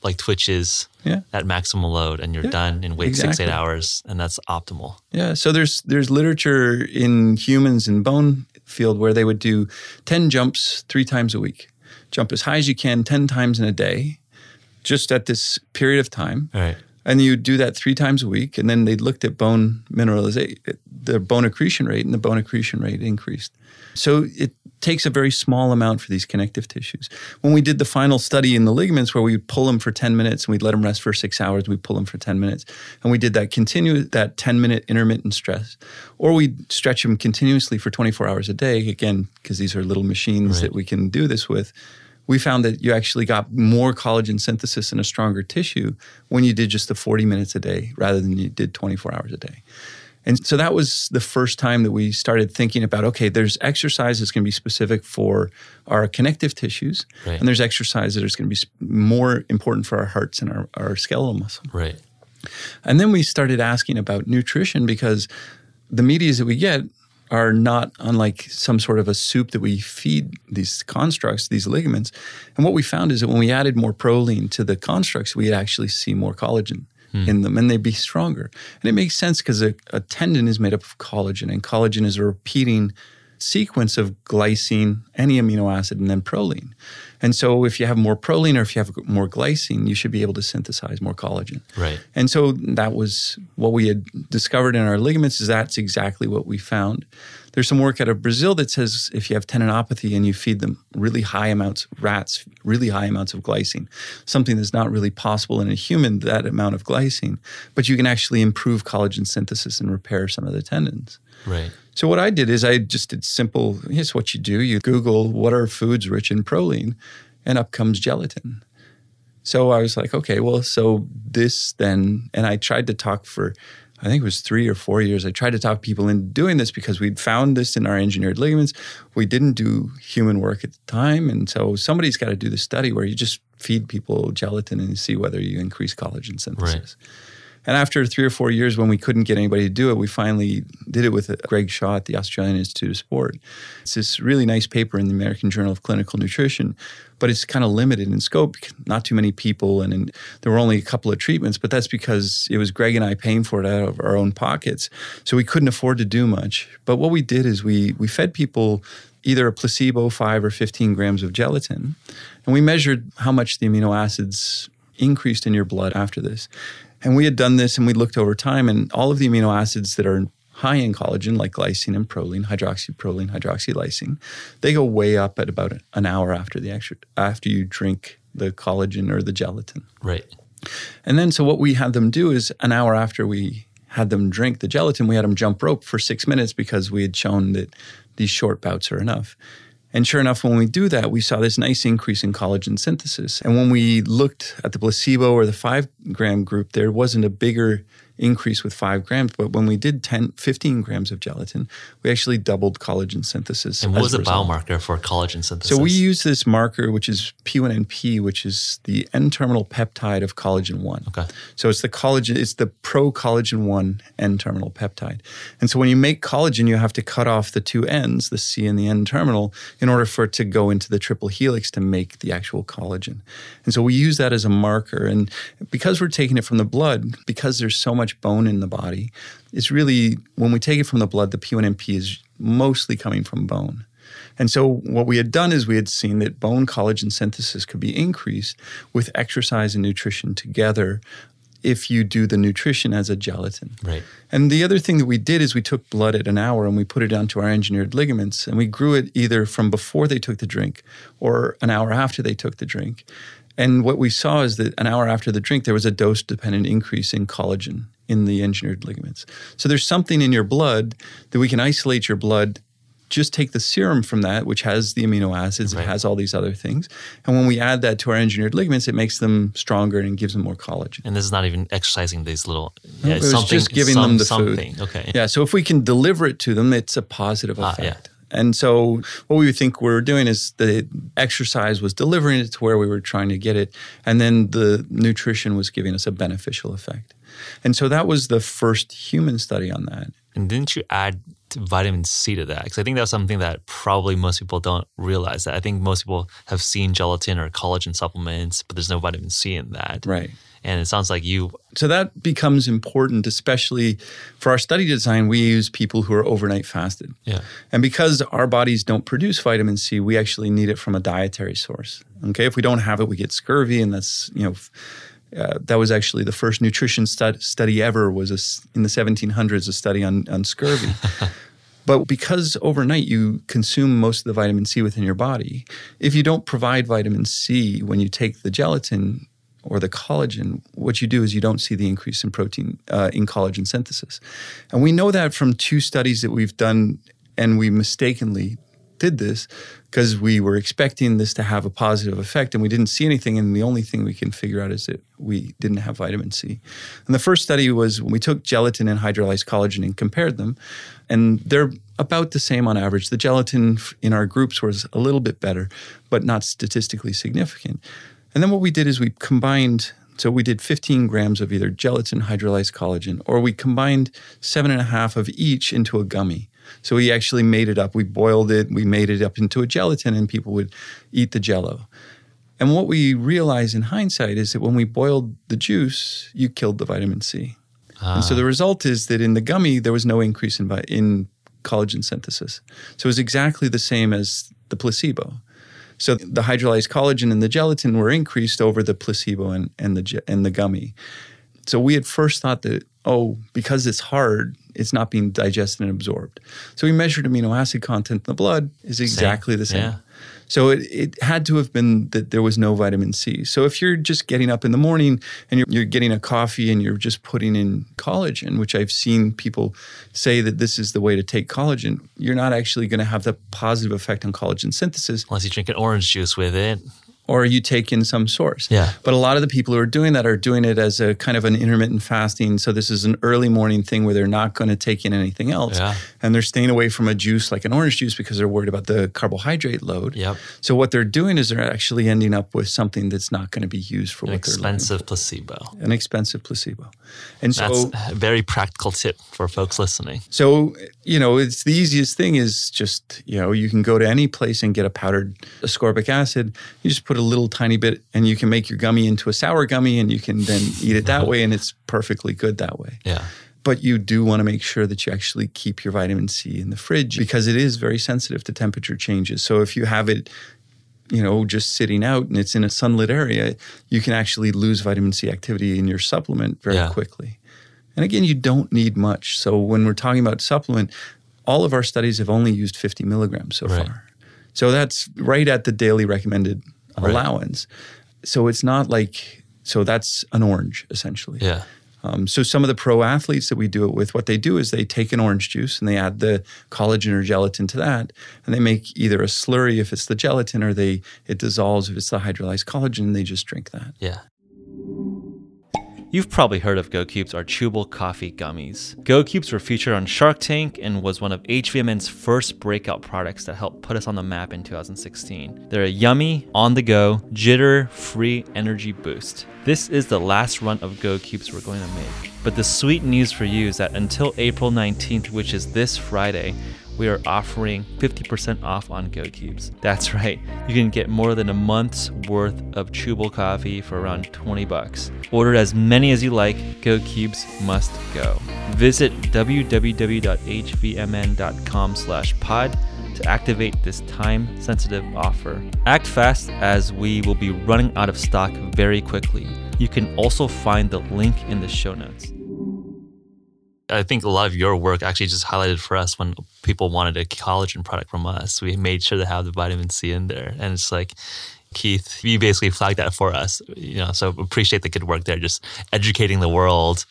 like twitches yeah. at maximal load and you're yeah, done in wait exactly. six, eight hours and that's optimal. Yeah. So there's there's literature in humans and bone field where they would do 10 jumps three times a week. Jump as high as you can 10 times in a day just at this period of time. Right. And you do that three times a week, and then they looked at bone mineralization, the bone accretion rate, and the bone accretion rate increased. So it takes a very small amount for these connective tissues. When we did the final study in the ligaments, where we would pull them for 10 minutes and we'd let them rest for six hours, we'd pull them for 10 minutes. And we did that continuous, that 10 minute intermittent stress. Or we'd stretch them continuously for 24 hours a day, again, because these are little machines right. that we can do this with we found that you actually got more collagen synthesis in a stronger tissue when you did just the 40 minutes a day rather than you did 24 hours a day. And so that was the first time that we started thinking about okay, there's exercise that's going to be specific for our connective tissues, right. and there's exercise that is going to be more important for our hearts and our, our skeletal muscle. Right. And then we started asking about nutrition because the medias that we get are not unlike some sort of a soup that we feed these constructs, these ligaments. And what we found is that when we added more proline to the constructs, we'd actually see more collagen hmm. in them and they'd be stronger. And it makes sense because a, a, tendon is made up of collagen, and collagen is a repeating sequence of glycine, any amino acid, and then proline. And so if you have more proline or if you have more glycine, you should be able to synthesize more collagen. Right. And so that was what we had discovered in our ligaments is that's exactly what we found. There's some work out of Brazil that says if you have tendinopathy and you feed them really high amounts, rats, really high amounts of glycine, something that's not really possible in a human, that amount of glycine, but you can actually improve collagen synthesis and repair some of the tendons. Right. So what I did is I just did simple. Here's what you do: you Google what are foods rich in proline, and up comes gelatin. So I was like, okay, well, so this then, and I tried to talk for, I think it was three or four years. I tried to talk people into doing this because we'd found this in our engineered ligaments. We didn't do human work at the time, and so somebody's got to do the study where you just feed people gelatin and see whether you increase collagen synthesis. Right. And after three or four years, when we couldn't get anybody to do it, we finally did it with Greg Shaw at the Australian Institute of Sport. It's this really nice paper in the American Journal of Clinical Nutrition, but it's kind of limited in scope. Not too many people, and, and there were only a couple of treatments, but that's because it was Greg and I paying for it out of our own pockets. So we couldn't afford to do much. But what we did is we we fed people either a placebo, five or 15 grams of gelatin, and we measured how much the amino acids increased in your blood after this. And we had done this and we looked over time, and all of the amino acids that are high in collagen, like glycine and proline, hydroxyproline, hydroxylysine, they go way up at about an hour after the extra, after you drink the collagen or the gelatin. Right. And then, so what we had them do is an hour after we had them drink the gelatin, we had them jump rope for six minutes because we had shown that these short bouts are enough. And sure enough, when we do that, we saw this nice increase in collagen synthesis. And when we looked at the placebo or the five gram group, there wasn't a bigger increase with five grams. But when we did 10, 15 grams of gelatin, we actually doubled collagen synthesis. And what was the biomarker for collagen synthesis? So we use this marker, which is P1NP, which is the N-terminal peptide of collagen 1. Okay. So it's the collagen, it's the pro-collagen 1 N-terminal peptide. And so when you make collagen, you have to cut off the two ends, the C and the N-terminal, in order for it to go into the triple helix to make the actual collagen. And so we use that as a marker. And because we're taking it from the blood, because there's so much much bone in the body. It's really, when we take it from the blood, the P1NP is mostly coming from bone. And so, what we had done is we had seen that bone collagen synthesis could be increased with exercise and nutrition together if you do the nutrition as a gelatin. Right. And the other thing that we did is we took blood at an hour and we put it onto our engineered ligaments and we grew it either from before they took the drink or an hour after they took the drink. And what we saw is that an hour after the drink, there was a dose dependent increase in collagen in the engineered ligaments. So there's something in your blood that we can isolate your blood just take the serum from that, which has the amino acids, right. it has all these other things. And when we add that to our engineered ligaments, it makes them stronger and gives them more collagen. And this is not even exercising these little. Yeah, it was just giving some, them the something. food. Okay. Yeah. So if we can deliver it to them, it's a positive effect. Ah, yeah. And so what we would think we were doing is the exercise was delivering it to where we were trying to get it. And then the nutrition was giving us a beneficial effect. And so that was the first human study on that. And didn't you add vitamin C to that? Because I think that's something that probably most people don't realize. That I think most people have seen gelatin or collagen supplements, but there's no vitamin C in that. Right. And it sounds like you. So that becomes important, especially for our study design. We use people who are overnight fasted. Yeah. And because our bodies don't produce vitamin C, we actually need it from a dietary source. Okay. If we don't have it, we get scurvy, and that's, you know, uh, that was actually the first nutrition stud- study ever was a, in the 1700s a study on, on scurvy but because overnight you consume most of the vitamin c within your body if you don't provide vitamin c when you take the gelatin or the collagen what you do is you don't see the increase in protein uh, in collagen synthesis and we know that from two studies that we've done and we mistakenly did this because we were expecting this to have a positive effect and we didn't see anything. And the only thing we can figure out is that we didn't have vitamin C. And the first study was when we took gelatin and hydrolyzed collagen and compared them, and they're about the same on average. The gelatin in our groups was a little bit better, but not statistically significant. And then what we did is we combined so we did 15 grams of either gelatin, hydrolyzed collagen, or we combined seven and a half of each into a gummy. So we actually made it up. We boiled it, we made it up into a gelatin, and people would eat the jello. And what we realized in hindsight is that when we boiled the juice, you killed the vitamin C. Ah. And so the result is that in the gummy, there was no increase in, in collagen synthesis. So it was exactly the same as the placebo. So the hydrolyzed collagen and the gelatin were increased over the placebo and, and the and the gummy. So we had first thought that oh, because it's hard, it's not being digested and absorbed. So we measured amino acid content in the blood is exactly same. the same. Yeah. So it, it had to have been that there was no vitamin C. So if you're just getting up in the morning and you're, you're getting a coffee and you're just putting in collagen, which I've seen people say that this is the way to take collagen, you're not actually going to have the positive effect on collagen synthesis. Unless you drink an orange juice with it or you take in some source. Yeah. But a lot of the people who are doing that are doing it as a kind of an intermittent fasting. So this is an early morning thing where they're not going to take in anything else. Yeah. And they're staying away from a juice like an orange juice because they're worried about the carbohydrate load. Yep. So what they're doing is they're actually ending up with something that's not going to be used for an what expensive placebo. An expensive placebo. And that's so a very practical tip for folks listening. So, you know, it's the easiest thing is just, you know, you can go to any place and get a powdered ascorbic acid. You just put a little tiny bit and you can make your gummy into a sour gummy and you can then eat it that way and it's perfectly good that way. Yeah. But you do want to make sure that you actually keep your vitamin C in the fridge because it is very sensitive to temperature changes. So if you have it you know, just sitting out and it's in a sunlit area, you can actually lose vitamin C activity in your supplement very yeah. quickly. And again, you don't need much. So when we're talking about supplement, all of our studies have only used 50 milligrams so right. far. So that's right at the daily recommended right. allowance. So it's not like so that's an orange essentially. Yeah. Um, so some of the pro athletes that we do it with, what they do is they take an orange juice and they add the collagen or gelatin to that, and they make either a slurry if it's the gelatin, or they it dissolves if it's the hydrolyzed collagen. and They just drink that. Yeah. You've probably heard of Go Cubes or chewable coffee gummies. Go Cubes were featured on Shark Tank and was one of HVMN's first breakout products that helped put us on the map in 2016. They're a yummy, on the go, jitter free energy boost. This is the last run of Go Cubes we're going to make. But the sweet news for you is that until April 19th, which is this Friday, we are offering 50% off on Go Cubes. That's right, you can get more than a month's worth of chewable coffee for around 20 bucks. Order as many as you like, Go Cubes must go. Visit www.hvmn.com slash pod to activate this time sensitive offer. Act fast as we will be running out of stock very quickly. You can also find the link in the show notes. I think a lot of your work actually just highlighted for us when people wanted a collagen product from us. We made sure to have the vitamin C in there. And it's like, Keith, you basically flagged that for us. You know, so appreciate the good work there, just educating the world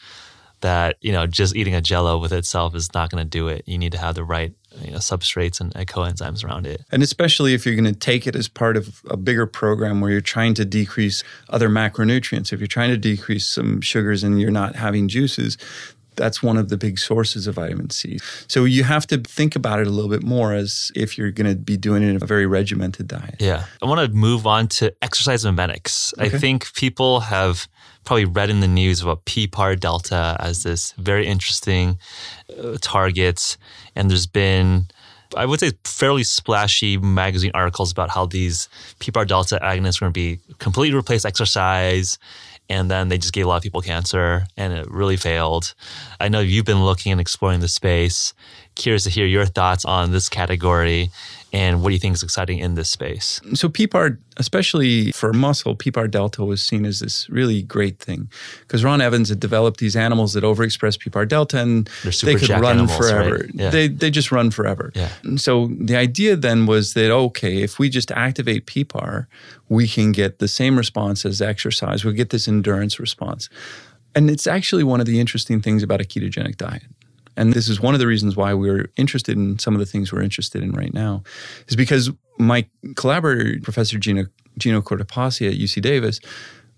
that, you know, just eating a jello with itself is not going to do it. You need to have the right you know, substrates and coenzymes around it. And especially if you're going to take it as part of a bigger program where you're trying to decrease other macronutrients, if you're trying to decrease some sugars and you're not having juices, that's one of the big sources of vitamin C. So you have to think about it a little bit more as if you're going to be doing it in a very regimented diet. Yeah. I want to move on to exercise mimetics. Okay. I think people have probably read in the news about PPAR Delta as this very interesting uh, target. And there's been I would say fairly splashy magazine articles about how these PPAR delta agonists are going to be completely replace exercise and then they just gave a lot of people cancer and it really failed. I know you've been looking and exploring the space. Curious to hear your thoughts on this category and what do you think is exciting in this space? So PPAR, especially for muscle, PPAR delta was seen as this really great thing because Ron Evans had developed these animals that overexpress PPAR delta and they could run animals, forever. Right? Yeah. They they just run forever. Yeah. And so the idea then was that okay, if we just activate PPAR, we can get the same response as exercise. We get this endurance response. And it's actually one of the interesting things about a ketogenic diet and this is one of the reasons why we're interested in some of the things we're interested in right now, is because my collaborator, Professor Gino, Gino Cortopassi at UC Davis,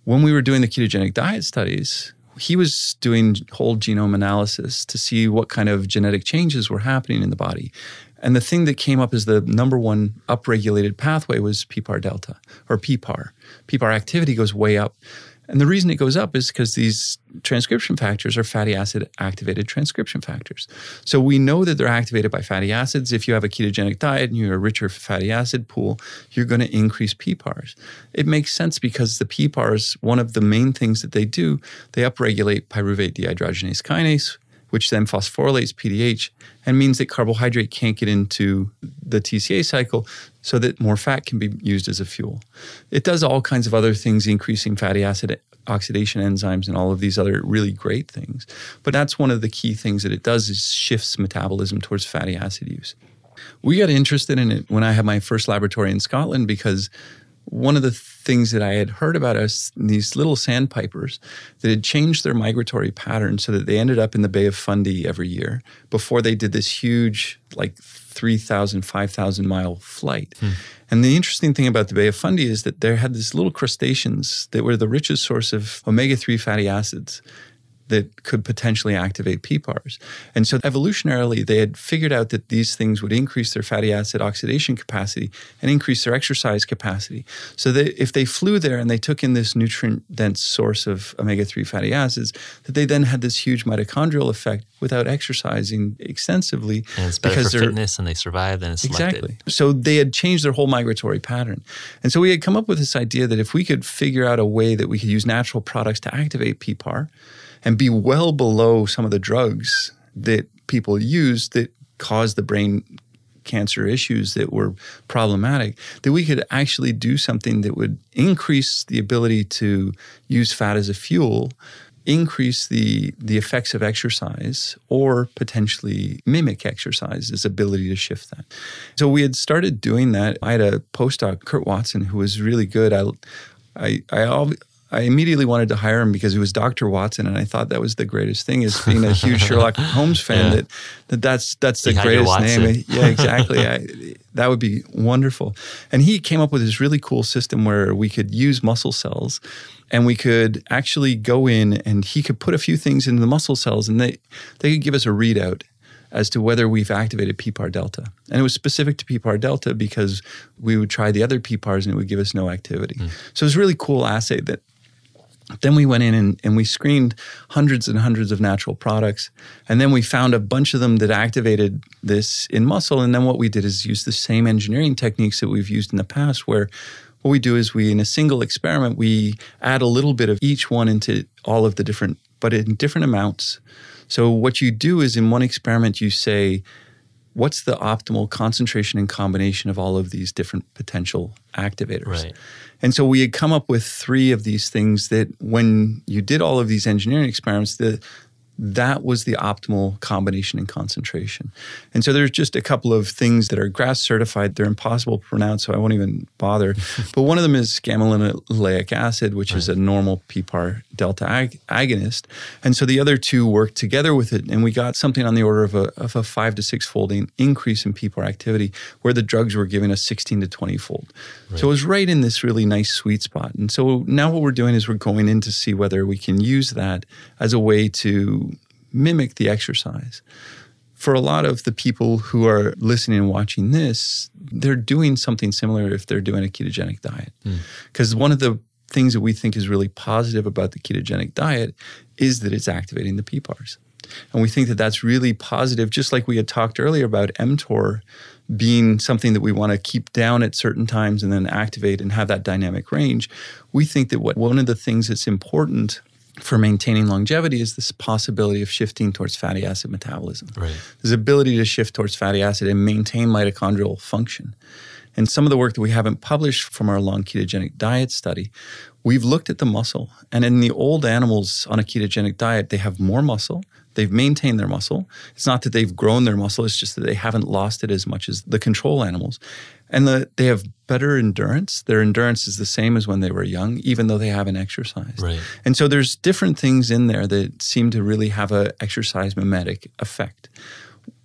when we were doing the ketogenic diet studies, he was doing whole genome analysis to see what kind of genetic changes were happening in the body. And the thing that came up as the number one upregulated pathway was PPAR delta or PPAR. PPAR activity goes way up. And the reason it goes up is because these transcription factors are fatty acid activated transcription factors. So we know that they're activated by fatty acids. If you have a ketogenic diet and you're a richer fatty acid pool, you're going to increase PPARs. It makes sense because the PPARs, one of the main things that they do, they upregulate pyruvate dehydrogenase kinase which then phosphorylates PDH and means that carbohydrate can't get into the TCA cycle so that more fat can be used as a fuel. It does all kinds of other things, increasing fatty acid oxidation enzymes and all of these other really great things. But that's one of the key things that it does is shifts metabolism towards fatty acid use. We got interested in it when I had my first laboratory in Scotland because one of the things that I had heard about us, these little sandpipers that had changed their migratory pattern so that they ended up in the Bay of Fundy every year before they did this huge, like 3,000, 5,000 mile flight. Hmm. And the interesting thing about the Bay of Fundy is that there had these little crustaceans that were the richest source of omega 3 fatty acids that could potentially activate PPARs. And so evolutionarily, they had figured out that these things would increase their fatty acid oxidation capacity and increase their exercise capacity. So that if they flew there and they took in this nutrient dense source of omega 3 fatty acids, that they then had this huge mitochondrial effect without exercising extensively. And it's better because for fitness and they survived and it's Exactly. So they had changed their whole migratory pattern. And so we had come up with this idea that if we could figure out a way that we could use natural products to activate PPAR, and be well below some of the drugs that people use that cause the brain cancer issues that were problematic, that we could actually do something that would increase the ability to use fat as a fuel, increase the the effects of exercise, or potentially mimic exercise's ability to shift that. So we had started doing that. I had a postdoc, Kurt Watson, who was really good. I I, I I immediately wanted to hire him because he was Dr. Watson, and I thought that was the greatest thing. Is being a huge Sherlock Holmes fan yeah. that, that that's that's the greatest name. Yeah, exactly. I, that would be wonderful. And he came up with this really cool system where we could use muscle cells, and we could actually go in, and he could put a few things into the muscle cells, and they they could give us a readout as to whether we've activated PPAR delta. And it was specific to PPAR delta because we would try the other PPARs and it would give us no activity. Mm. So it was a really cool assay that then we went in and, and we screened hundreds and hundreds of natural products. And then we found a bunch of them that activated this in muscle. And then what we did is use the same engineering techniques that we've used in the past, where what we do is we, in a single experiment, we add a little bit of each one into all of the different, but in different amounts. So what you do is in one experiment, you say, what's the optimal concentration and combination of all of these different potential activators? Right. And so we had come up with three of these things that when you did all of these engineering experiments, the that was the optimal combination and concentration. And so there's just a couple of things that are GRAS certified. They're impossible to pronounce, so I won't even bother. but one of them is gamma-linolenic acid, which right. is a normal PPAR delta ag- agonist. And so the other two work together with it, and we got something on the order of a, of a five to six fold increase in PPAR activity, where the drugs were giving us 16 to 20 fold. Right. So it was right in this really nice sweet spot. And so now what we're doing is we're going in to see whether we can use that as a way to mimic the exercise. For a lot of the people who are listening and watching this, they're doing something similar if they're doing a ketogenic diet. Because mm. one of the things that we think is really positive about the ketogenic diet is that it's activating the PPARs. And we think that that's really positive, just like we had talked earlier about mTOR being something that we want to keep down at certain times and then activate and have that dynamic range. We think that what one of the things that's important for maintaining longevity is this possibility of shifting towards fatty acid metabolism. Right. This ability to shift towards fatty acid and maintain mitochondrial function. And some of the work that we haven't published from our long ketogenic diet study, we've looked at the muscle. And in the old animals on a ketogenic diet, they have more muscle. They've maintained their muscle. It's not that they've grown their muscle, it's just that they haven't lost it as much as the control animals and the, they have better endurance. Their endurance is the same as when they were young, even though they haven't exercised. Right. And so there's different things in there that seem to really have an exercise mimetic effect.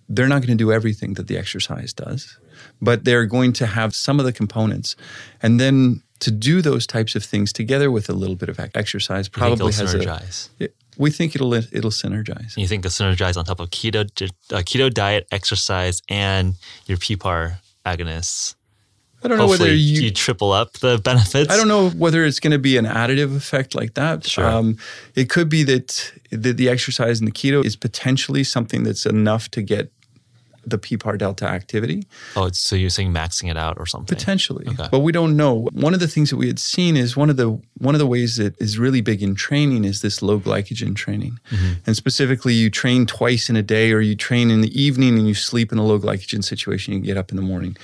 They're not going to do everything that the exercise does, but they're going to have some of the components. And then to do those types of things together with a little bit of exercise probably has synergize. a. It, we think it'll it'll synergize. You think it'll synergize on top of keto uh, keto diet, exercise, and your PPAR agonists. I don't know Hopefully whether you, you, triple up the benefits. I don't know whether it's going to be an additive effect like that. Sure. Um, it could be that the, the exercise and the keto is potentially something that's enough to get the PPAR delta activity. Oh, so you're saying maxing it out or something? Potentially, okay. but we don't know. One of the things that we had seen is one of the one of the ways that is really big in training is this low glycogen training, mm-hmm. and specifically you train twice in a day, or you train in the evening and you sleep in a low glycogen situation. You get up in the morning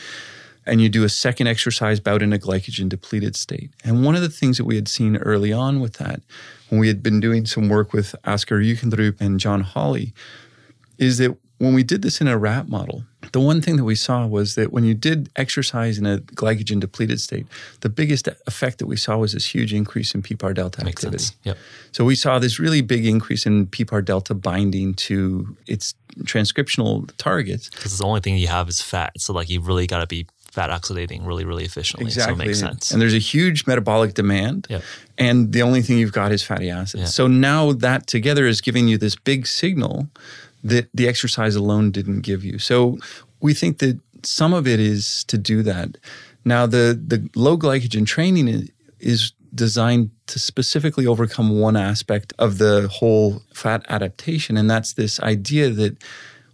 and you do a second exercise bout in a glycogen depleted state. And one of the things that we had seen early on with that, when we had been doing some work with Asker Jeukendrup and John Hawley, is that when we did this in a rat model, the one thing that we saw was that when you did exercise in a glycogen depleted state, the biggest effect that we saw was this huge increase in PPAR delta Makes activity. Sense. Yep. So we saw this really big increase in PPAR delta binding to its transcriptional targets. Because the only thing you have is fat. So like you really got to be fat oxidating really, really efficiently. Exactly. So it makes sense. And there's a huge metabolic demand. Yep. And the only thing you've got is fatty acids. Yep. So now that together is giving you this big signal that the exercise alone didn't give you. So we think that some of it is to do that. Now, the, the low glycogen training is designed to specifically overcome one aspect of the whole fat adaptation, and that's this idea that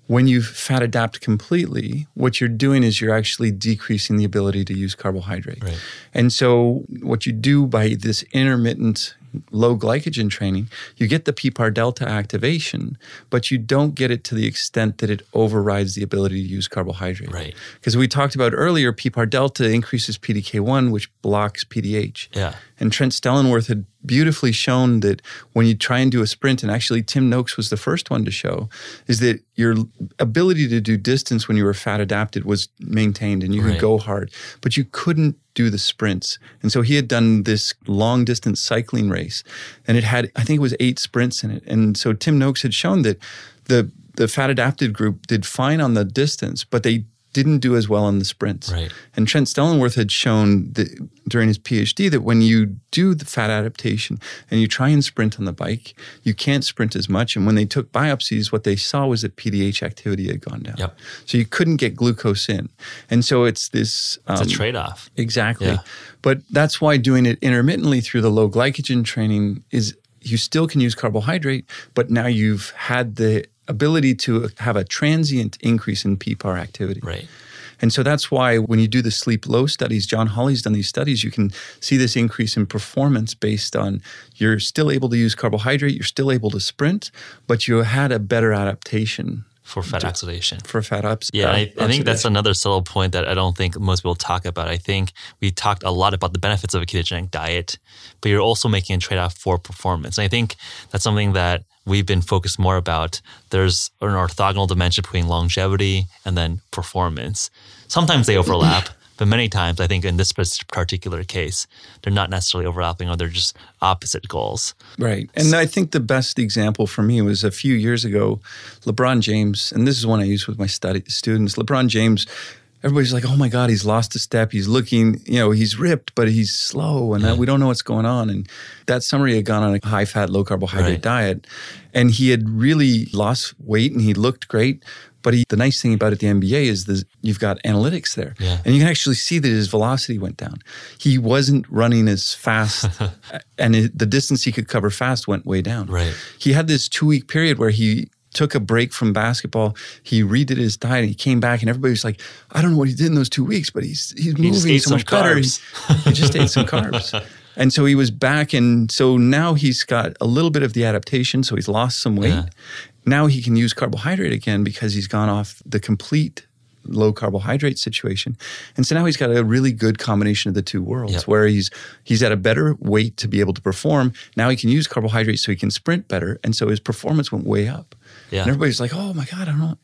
when you fat adapt completely, what you're doing is you're actually decreasing the ability to use carbohydrate. Right. And so, what you do by this intermittent low glycogen training, you get the PPAR delta activation, but you don't get it to the extent that it overrides the ability to use carbohydrate. Right. Because we talked about earlier, PPAR delta increases PDK1, which blocks PDH. Yeah. And Trent Stellingwerff had beautifully shown that when you try and do a sprint, and actually Tim Noakes was the first one to show, is that your ability to do distance when you were fat adapted was maintained and you right. could go hard, but you couldn't do the sprints. And so he had done this long distance cycling race and it had, I think it was eight sprints in it. And so Tim Noakes had shown that the the fat adapted group did fine on the distance, but they didn't do as well on the sprints. Right. And Trent Stellingwerff had shown that during his PhD that when you do the fat adaptation and you try and sprint on the bike, you can't sprint as much. And when they took biopsies, what they saw was that PDH activity had gone down. Yep. So you couldn't get glucose in. And so it's this. Um, it's a um, trade off. Exactly. Yeah. But that's why doing it intermittently through the low glycogen training is you still can use carbohydrate, but now you've had the ability to have a transient increase in PPAR activity. Right. And so that's why when you do the sleep low studies, John Hawley's done these studies, you can see this increase in performance based on you're still able to use carbohydrate, you're still able to sprint, but you had a better adaptation for fat oxidation. For fat ups. Yeah, I, I, think that's another subtle point that I don't think most people talk about. I think we talked a lot about the benefits of a ketogenic diet, but you're also making a trade off for performance. And I think that's something that we've been focused more about there's an orthogonal dimension between longevity and then performance. Sometimes they overlap, but many times I think in this particular case, they're not necessarily overlapping or they're just opposite goals. Right. And I think the best example for me was a few years ago, LeBron James, and this is one I use with my study students. LeBron James everybody's like, oh my God, he's lost a step. He's looking, you know, he's ripped, but he's slow and uh, yeah. we don't know what's going on. And that summer he had gone on a high fat, low carbohydrate right. diet and he had really lost weight and he looked great. But he, the nice thing about it, the NBA is that you've got analytics there, yeah. and you can actually see that his velocity went down. He wasn't running as fast, and it, the distance he could cover fast went way down. Right. He had this two week period where he took a break from basketball. He redid his diet. And he came back, and everybody was like, "I don't know what he did in those two weeks, but he's he's he moving so much better. He, he just ate some carbs." And so he was back, and so now he's got a little bit of the adaptation. So he's lost some weight. Yeah. Now he can use carbohydrate again because he's gone off the complete low carbohydrate situation. And so now he's got a really good combination of the two worlds yep. where he's he's at a better weight to be able to perform. Now he can use carbohydrates so he can sprint better. And so his performance went way up. Yeah. And everybody's like, oh my God, I don't know.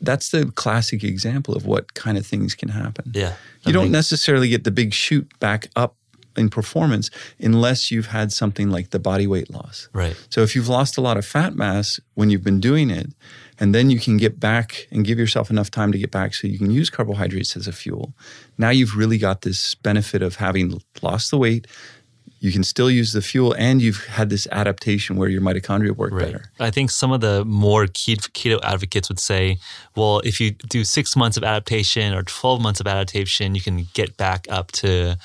That's the classic example of what kind of things can happen. Yeah. You don't necessarily get the big shoot back up in performance unless you've had something like the body weight loss. Right. So if you've lost a lot of fat mass when you've been doing it, and then you can get back and give yourself enough time to get back so you can use carbohydrates as a fuel. Now you've really got this benefit of having lost the weight, you can still use the fuel and you've had this adaptation where your mitochondria work right. better. I think some of the more keto advocates would say, well, if you do six months of adaptation or 12 months of adaptation, you can get back up to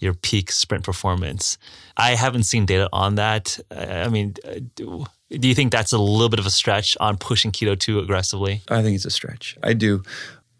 your peak sprint performance. I haven't seen data on that. I mean, do, do you think that's a little bit of a stretch on pushing keto too aggressively? I think it's a stretch. I do.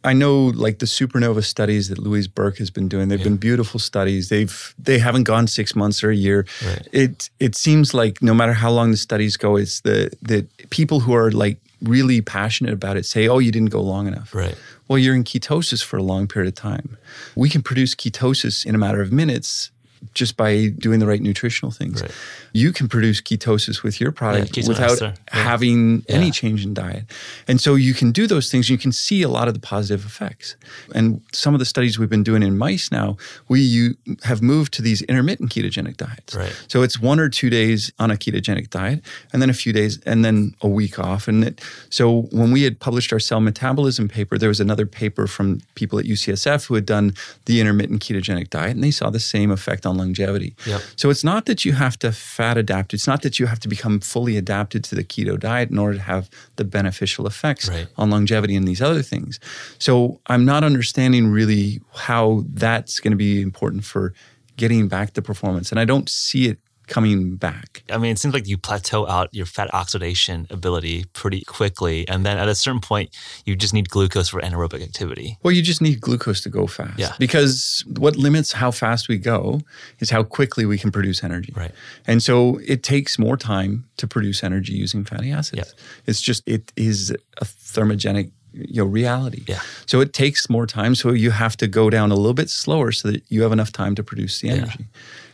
I know like the supernova studies that Louise Burke has been doing. They've yeah. been beautiful studies. They've they haven't gone six months or a year. Right. It it seems like no matter how long the studies go, it's the the people who are like really passionate about it say, "Oh, you didn't go long enough." Right. Well, you're in ketosis for a long period of time. We can produce ketosis in a matter of minutes just by doing the right nutritional things. Right. You can produce ketosis with your product yeah, without yeah. having yeah. any change in diet. And so you can do those things. You can see a lot of the positive effects. And some of the studies we've been doing in mice now, we you have moved to these intermittent ketogenic diets. Right. So it's one or two days on a ketogenic diet, and then a few days, and then a week off. And it, so when we had published our cell metabolism paper, there was another paper from people at UCSF who had done the intermittent ketogenic diet, and they saw the same effect on longevity. Yep. So it's not that you have to fat adapt. It's not that you have to become fully adapted to the keto diet in order to have the beneficial effects right. on longevity and these other things. So I'm not understanding really how that's going to be important for getting back the performance. And I don't see it coming back. I mean, it seems like you plateau out your fat oxidation ability pretty quickly. And then at a certain point, you just need glucose for anaerobic activity. Well, you just need glucose to go fast. Yeah. Because what limits how fast we go is how quickly we can produce energy. Right. And so it takes more time to produce energy using fatty acids. Yeah. It's just, it is a thermogenic you know reality. Yeah. So it takes more time. So you have to go down a little bit slower so that you have enough time to produce the energy. Yeah.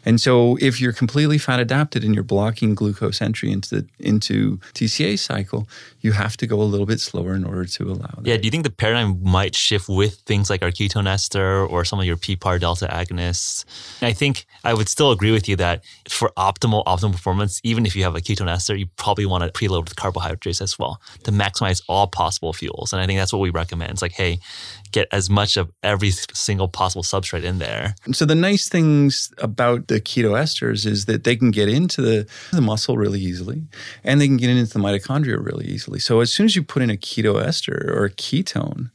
And so if you're completely fat adapted and you're blocking glucose entry into the into TCA cycle, you have to go a little bit slower in order to allow that. Yeah, do you think the paradigm might shift with things like our ketone ester or some of your PPAR delta agonists? I think I would still agree with you that for optimal optimal performance, even if you have a ketone ester, you probably want to preload with carbohydrates as well to maximize all possible fuels. And I think that's what we recommend. It's like, hey, get as much of every single possible substrate in there. So the nice things about the the keto esters is that they can get into the, the muscle really easily and they can get into the mitochondria really easily. So as soon as you put in a keto ester or a ketone,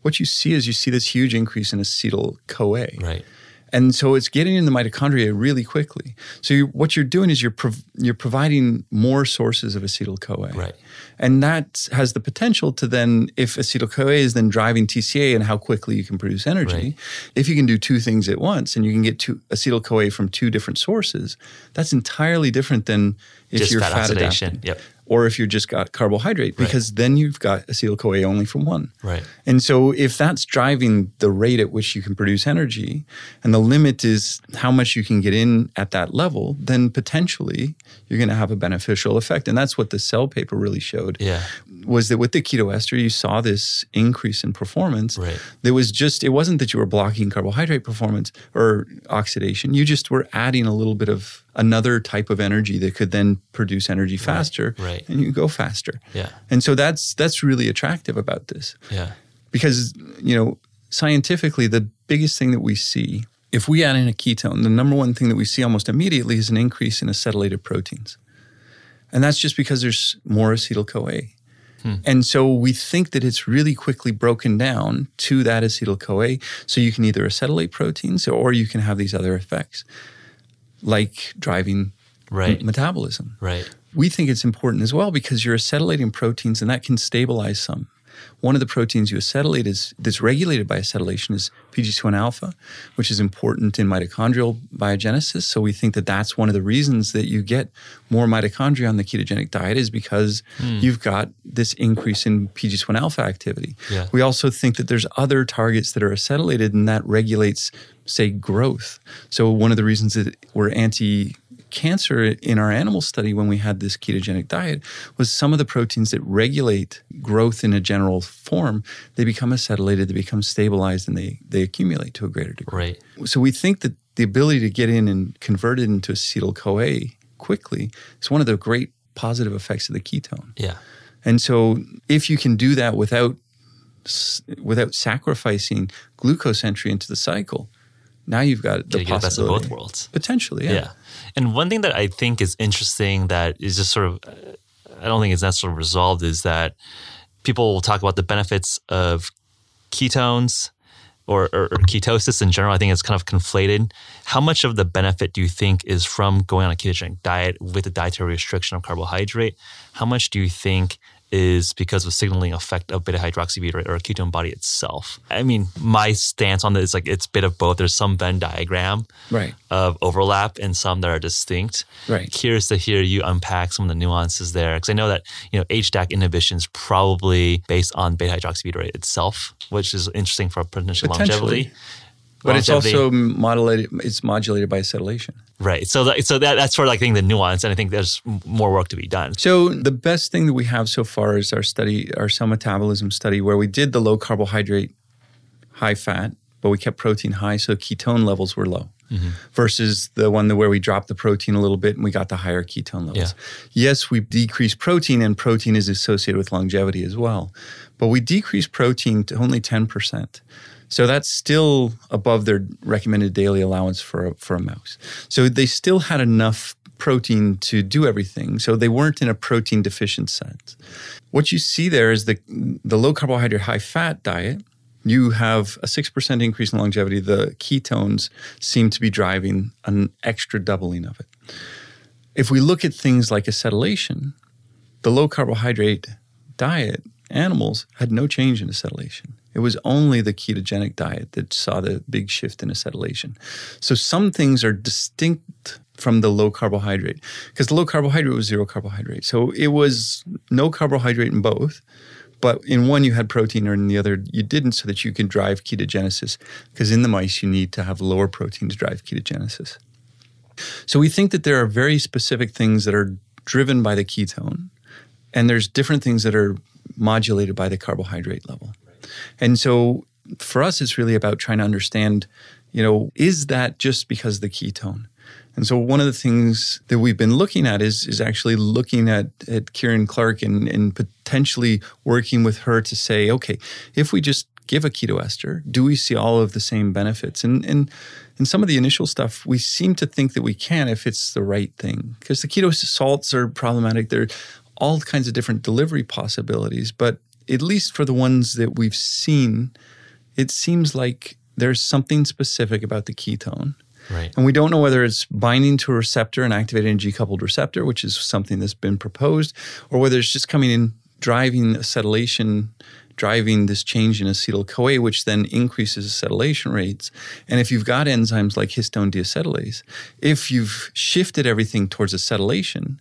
what you see is you see this huge increase in acetyl CoA. Right. And so it's getting in the mitochondria really quickly. So you, what you're doing is you're prov- you're providing more sources of acetyl CoA. Right. And that has the potential to then, if acetyl CoA is then driving TCA and how quickly you can produce energy, right. if you can do two things at once and you can get two, acetyl CoA from two different sources, that's entirely different than if Just you're fat, fat oxidation. adapting. Yep or if you just got carbohydrate, because right. then you've got acetyl CoA only from one. Right. And so if that's driving the rate at which you can produce energy, and the limit is how much you can get in at that level, then potentially you're going to have a beneficial effect. And that's what the cell paper really showed. Yeah. Was that with the keto ester, you saw this increase in performance. Right. There was just, it wasn't that you were blocking carbohydrate performance or oxidation, you just were adding a little bit of another type of energy that could then produce energy faster right, right. and you go faster. Yeah. And so that's that's really attractive about this. Yeah. Because you know, scientifically the biggest thing that we see if we add in a ketone, the number one thing that we see almost immediately is an increase in acetylated proteins. And that's just because there's more acetyl CoA. Hmm. And so we think that it's really quickly broken down to that acetyl CoA. So you can either acetylate proteins or you can have these other effects like driving right. m- metabolism. Right. We think it's important as well because you're acetylating proteins and that can stabilize some. One of the proteins you acetylate is that's regulated by acetylation is PGC1 alpha, which is important in mitochondrial biogenesis. So we think that that's one of the reasons that you get more mitochondria on the ketogenic diet is because mm. you've got this increase in PGC1 alpha activity. Yeah. We also think that there's other targets that are acetylated and that regulates say growth. So one of the reasons that we're anti cancer in our animal study when we had this ketogenic diet was some of the proteins that regulate growth in a general form, they become acetylated, they become stabilized, and they, they accumulate to a greater degree. Right. So we think that the ability to get in and convert it into acetyl CoA quickly is one of the great positive effects of the ketone. Yeah. And so if you can do that without without sacrificing glucose entry into the cycle, now you've got the possibility. The best of both worlds. Potentially, yeah. yeah. And one thing that I think is interesting that is just sort of, uh, I don't think it's necessarily resolved is that people will talk about the benefits of ketones or, or, or, ketosis in general, I think it's kind of conflated. How much of the benefit do you think is from going on a ketogenic diet with a dietary restriction of carbohydrate? How much do you think is because of signaling effect of beta hydroxybutyrate or a ketone body itself. I mean, my stance on this is like it's a bit of both. There's some Venn diagram right. of overlap and some that are distinct. Right. Curious to hear you unpack some of the nuances there because I know that you know HDAC inhibition is probably based on beta hydroxybutyrate itself, which is interesting for potential longevity. But it's also modulated. It's modulated by acetylation. Right. So, that, so that, that's sort of like I think the nuance, and I think there's more work to be done. So the best thing that we have so far is our study, our cell metabolism study, where we did the low carbohydrate, high fat, but we kept protein high, so ketone levels were low. Mm-hmm. Versus the one where we dropped the protein a little bit and we got the higher ketone levels. Yeah. Yes, we decreased protein, and protein is associated with longevity as well. But we decreased protein to only 10%. So that's still above their recommended daily allowance for a, for a mouse. So they still had enough protein to do everything. So they weren't in a protein deficient sense. What you see there is the the low carbohydrate, high fat diet. You have a six percent increase in longevity. The ketones seem to be driving an extra doubling of it. If we look at things like acetylation, the low carbohydrate diet animals had no change in acetylation. It was only the ketogenic diet that saw the big shift in acetylation. So some things are distinct from the low carbohydrate because the low carbohydrate was zero carbohydrate. So it was no carbohydrate in both, but in one you had protein or in the other you didn't so that you can drive ketogenesis because in the mice you need to have lower protein to drive ketogenesis. So we think that there are very specific things that are driven by the ketone and there's different things that are modulated by the carbohydrate level. And so for us, it's really about trying to understand, you know, is that just because of the ketone? And so one of the things that we've been looking at is is actually looking at, at Kieran Clarke and, and potentially working with her to say, okay, if we just give a keto ester, do we see all of the same benefits? And and in some of the initial stuff, we seem to think that we can if it's the right thing. Because the keto salts are problematic. They're all kinds of different delivery possibilities, but at least for the ones that we've seen, it seems like there's something specific about the ketone. Right. And we don't know whether it's binding to a receptor and activating a G coupled receptor, which is something that's been proposed, or whether it's just coming in driving acetylation, driving this change in acetyl CoA, which then increases acetylation rates. And if you've got enzymes like histone deacetylase, if you've shifted everything towards acetylation,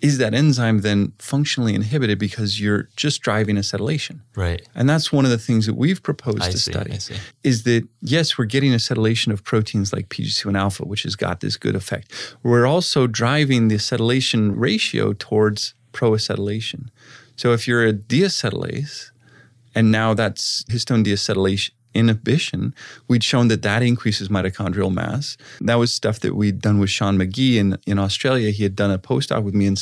is that enzyme then functionally inhibited because you're just driving acetylation? Right. And that's one of the things that we've proposed I to see, study is that yes, we're getting acetylation of proteins like PGC1 alpha, which has got this good effect. We're also driving the acetylation ratio towards proacetylation. So if you're a deacetylase, and now that's histone deacetylation inhibition, we'd shown that that increases mitochondrial mass. That was stuff that we'd done with Sean McGee in, in Australia. He had done a postdoc with me in,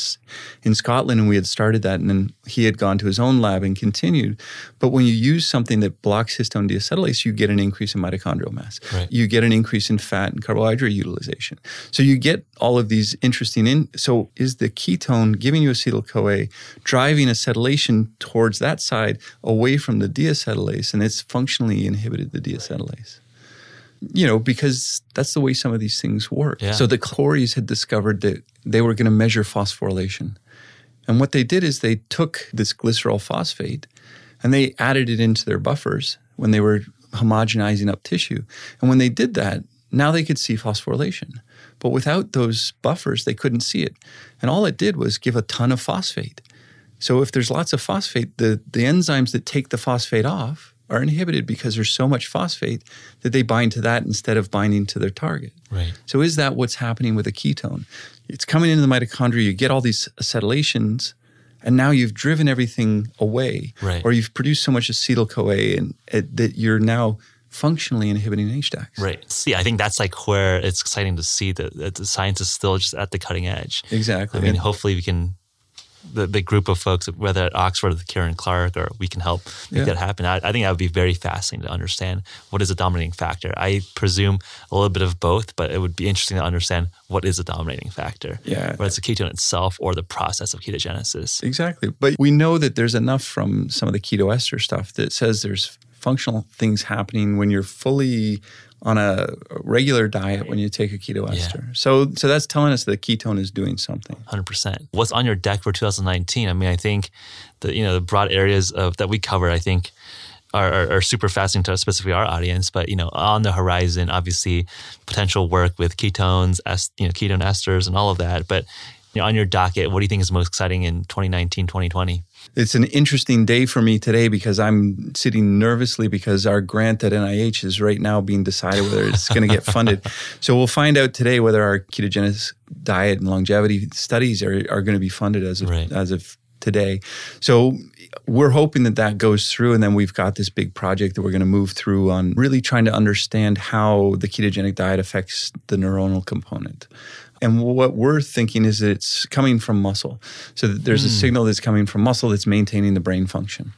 in Scotland, and we had started that, and then he had gone to his own lab and continued. But when you use something that blocks histone deacetylase, you get an increase in mitochondrial mass. Right. You get an increase in fat and carbohydrate utilization. So you get all of these interesting in. So is the ketone giving you acetyl CoA driving acetylation towards that side away from the deacetylase, and it's functionally inhibited the deacetylase? You know, because that's the way some of these things work. Yeah. So the Coreys had discovered that they were going to measure phosphorylation. And what they did is they took this glycerol phosphate and they added it into their buffers when they were homogenizing up tissue. And when they did that, now they could see phosphorylation. But without those buffers, they couldn't see it. And all it did was give a ton of phosphate. So if there's lots of phosphate, the, the enzymes that take the phosphate off are inhibited because there's so much phosphate that they bind to that instead of binding to their target. Right. So is that what's happening with a ketone? It's coming into the mitochondria, you get all these acetylations, and now you've driven everything away. Right. Or you've produced so much acetyl CoA and, uh, that you're now functionally inhibiting HDACs. Right. See, I think that's like where it's exciting to see that, that the science is still just at the cutting edge. Exactly. I mean, hopefully we can the, the group of folks, whether at Oxford or Kieran Clarke, or we can help make yeah. that happen. I, I, think that would be very fascinating to understand what is a dominating factor. I presume a little bit of both, but it would be interesting to understand what is a dominating factor. Yeah. Whether it's the ketone itself or the process of ketogenesis. Exactly. But we know that there's enough from some of the keto ester stuff that says there's functional things happening when you're fully on a regular diet when you take a keto ester. Yeah. So so that's telling us that ketone is doing something. 100%. What's on your deck for 2019? I mean, I think the you know the broad areas of that we cover, I think are, are, are, super fascinating to specifically our audience. But you know, on the horizon, obviously, potential work with ketones, est, you know, ketone esters, and all of that. But you know, on your docket, what do you think is most exciting in 2019, 2020? It's an interesting day for me today because I'm sitting nervously because our grant at NIH is right now being decided whether it's going to get funded. So we'll find out today whether our ketogenic diet and longevity studies are, are going to be funded as of, right. as of today. So we're hoping that that goes through, and then we've got this big project that we're going to move through on really trying to understand how the ketogenic diet affects the neuronal component. And what we're thinking is that it's coming from muscle. So there's mm. a hmm. signal that's coming from muscle that's maintaining the brain function.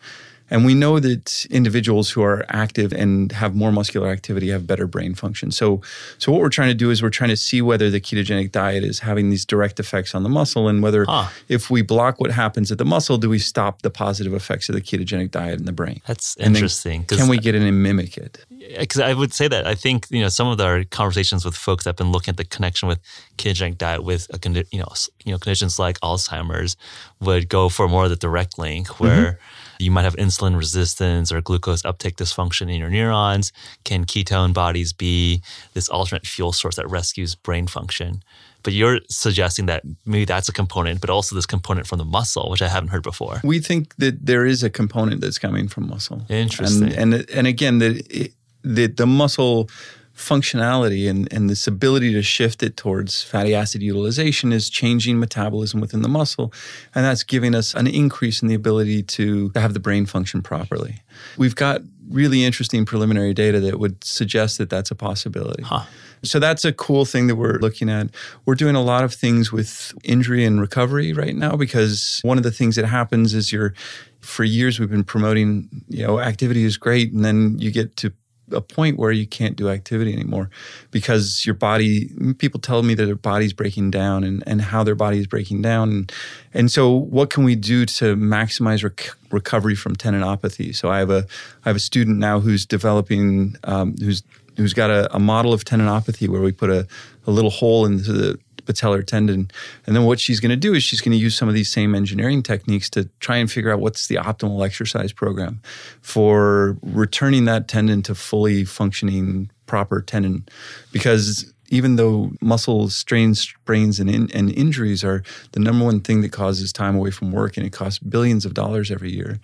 And we know that individuals who are active and have more muscular activity have better brain function. So, so what we're trying to do is we're trying to see whether the ketogenic diet is having these direct effects on the muscle, and whether huh. if we block what happens at the muscle, do we stop the positive effects of the ketogenic diet in the brain? That's interesting. Can we get in and mimic it? Because I would say that I think you know some of our conversations with folks that have been looking at the connection with ketogenic diet with a you know you know conditions like Alzheimer's would go for more of the direct link where. Mm-hmm you might have insulin resistance or glucose uptake dysfunction in your neurons. Can ketone bodies be this alternate fuel source that rescues brain function? But you're suggesting that maybe that's a component, but also this component from the muscle, which I haven't heard before. We think that there is a component that's coming from muscle. Interesting. And and, and again, the, the the muscle functionality and, and this ability to shift it towards fatty acid utilization is changing metabolism within the muscle. And that's giving us an increase in the ability to have the brain function properly. We've got really interesting preliminary data that would suggest that that's a possibility. Huh. So that's a cool thing that we're looking at. We're doing a lot of things with injury and recovery right now because one of the things that happens is you're for years we've been promoting, you know, activity is great and then you get to a point where you can't do activity anymore because your body people tell me that their body's breaking down and, and how their body is breaking down. And, and so what can we do to maximize rec- recovery from tendinopathy? So i have a i have a student now who's developing um, who's who's got a, a model of tendinopathy where we put a, a little hole into the patellar tendon. And then what she's going to do is she's going to use some of these same engineering techniques to try and figure out what's the optimal exercise program for returning that tendon to fully functioning proper tendon. Because even though muscle strains, sprains, and, in, and injuries are the number one thing that causes time away from work, and it costs billions of dollars every year,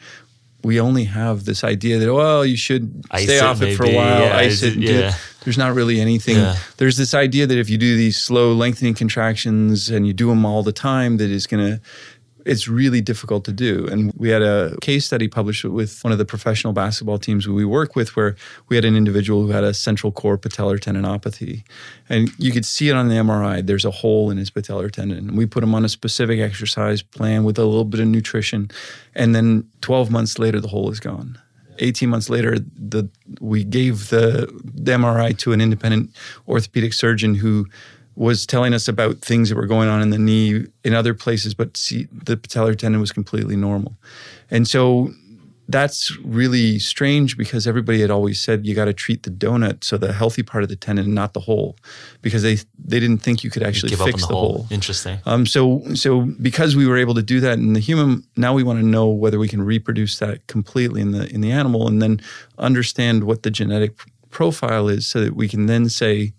we only have this idea that well you should ice stay off it, it for a while yeah, ice it, yeah. There's not really anything yeah. there's this idea that if you do these slow lengthening contractions and you do them all the time that is going to it's really difficult to do. And we had a case study published with one of the professional basketball teams we work with where we had an individual who had a central core patellar tendinopathy. And you could see it on the MRI. There's a hole in his patellar tendon. And we put him on a specific exercise plan with a little bit of nutrition. And then 12 months later, the hole is gone. 18 months later, the we gave the, the MRI to an independent orthopedic surgeon who was telling us about things that were going on in the knee in other places, but see, the patellar tendon was completely normal. And so that's really strange because everybody had always said you got to treat the donut, so the healthy part of the tendon, not the hole, because they they didn't think you could actually Give fix the, the hole. hole. Interesting. Um, so so because we were able to do that in the human, now we want to know whether we can reproduce that completely in the in the animal, and then understand what the genetic profile is, so that we can then say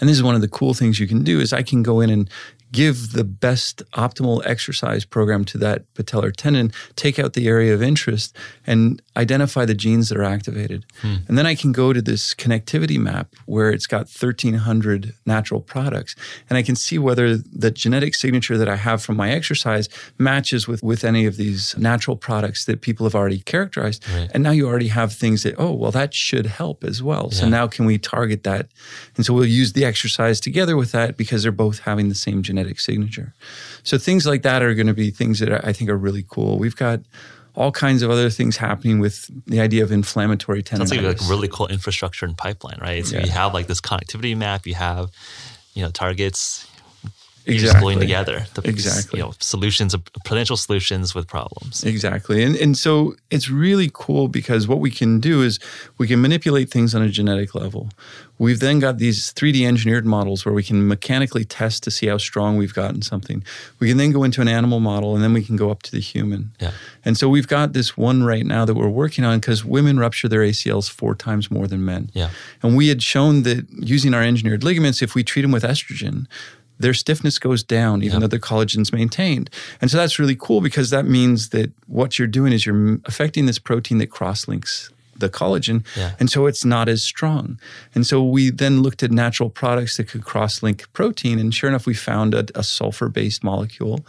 and this is one of the cool things you can do is I can go in and give the best optimal exercise program to that patellar tendon, take out the area of interest, and identify the genes that are activated. Hmm. And then I can go to this connectivity map where it's got 1,300 natural products, and I can see whether the genetic signature that I have from my exercise matches with, with any of these natural products that people have already characterized. Right. And now you already have things that, oh, well, that should help as well. Yeah. So now can we target that? And so we'll use the exercise together with that because they're both having the same genetic genetic signature. So things like that are going to be things that I think are really cool. We've got all kinds of other things happening with the idea of inflammatory tendonitis. Sounds like a really cool infrastructure and pipeline, right? So yeah. you have like this connectivity map, you have, you know, targets, Exactly. gluing together the Exactly. you know solutions, potential solutions with problems. Exactly. And and so it's really cool because what we can do is we can manipulate things on a genetic level. We've then got these 3D engineered models where we can mechanically test to see how strong we've gotten something. We can then go into an animal model and then we can go up to the human. Yeah. And so we've got this one right now that we're working on because women rupture their ACLs four times more than men. Yeah. And we had shown that using our engineered ligaments, if we treat them with estrogen, their stiffness goes down, even Yep. though their collagen's maintained. And so that's really cool because that means that what you're doing is you're affecting this protein that cross links the collagen. Yeah. And so it's not as strong. And so we then looked at natural products that could cross link protein. And sure enough, we found a, a sulfur based molecule.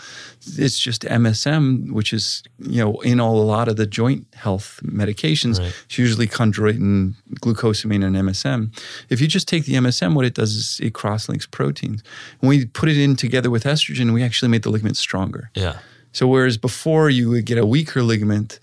It's just MSM, which is, you know, in all, a lot of the joint health medications. Right. It's usually chondroitin, glucosamine, and MSM. If you just take the MSM, what it does is it cross links proteins. When we put it in together with estrogen, we actually made the ligament stronger. Yeah. So whereas before you would get a weaker ligament,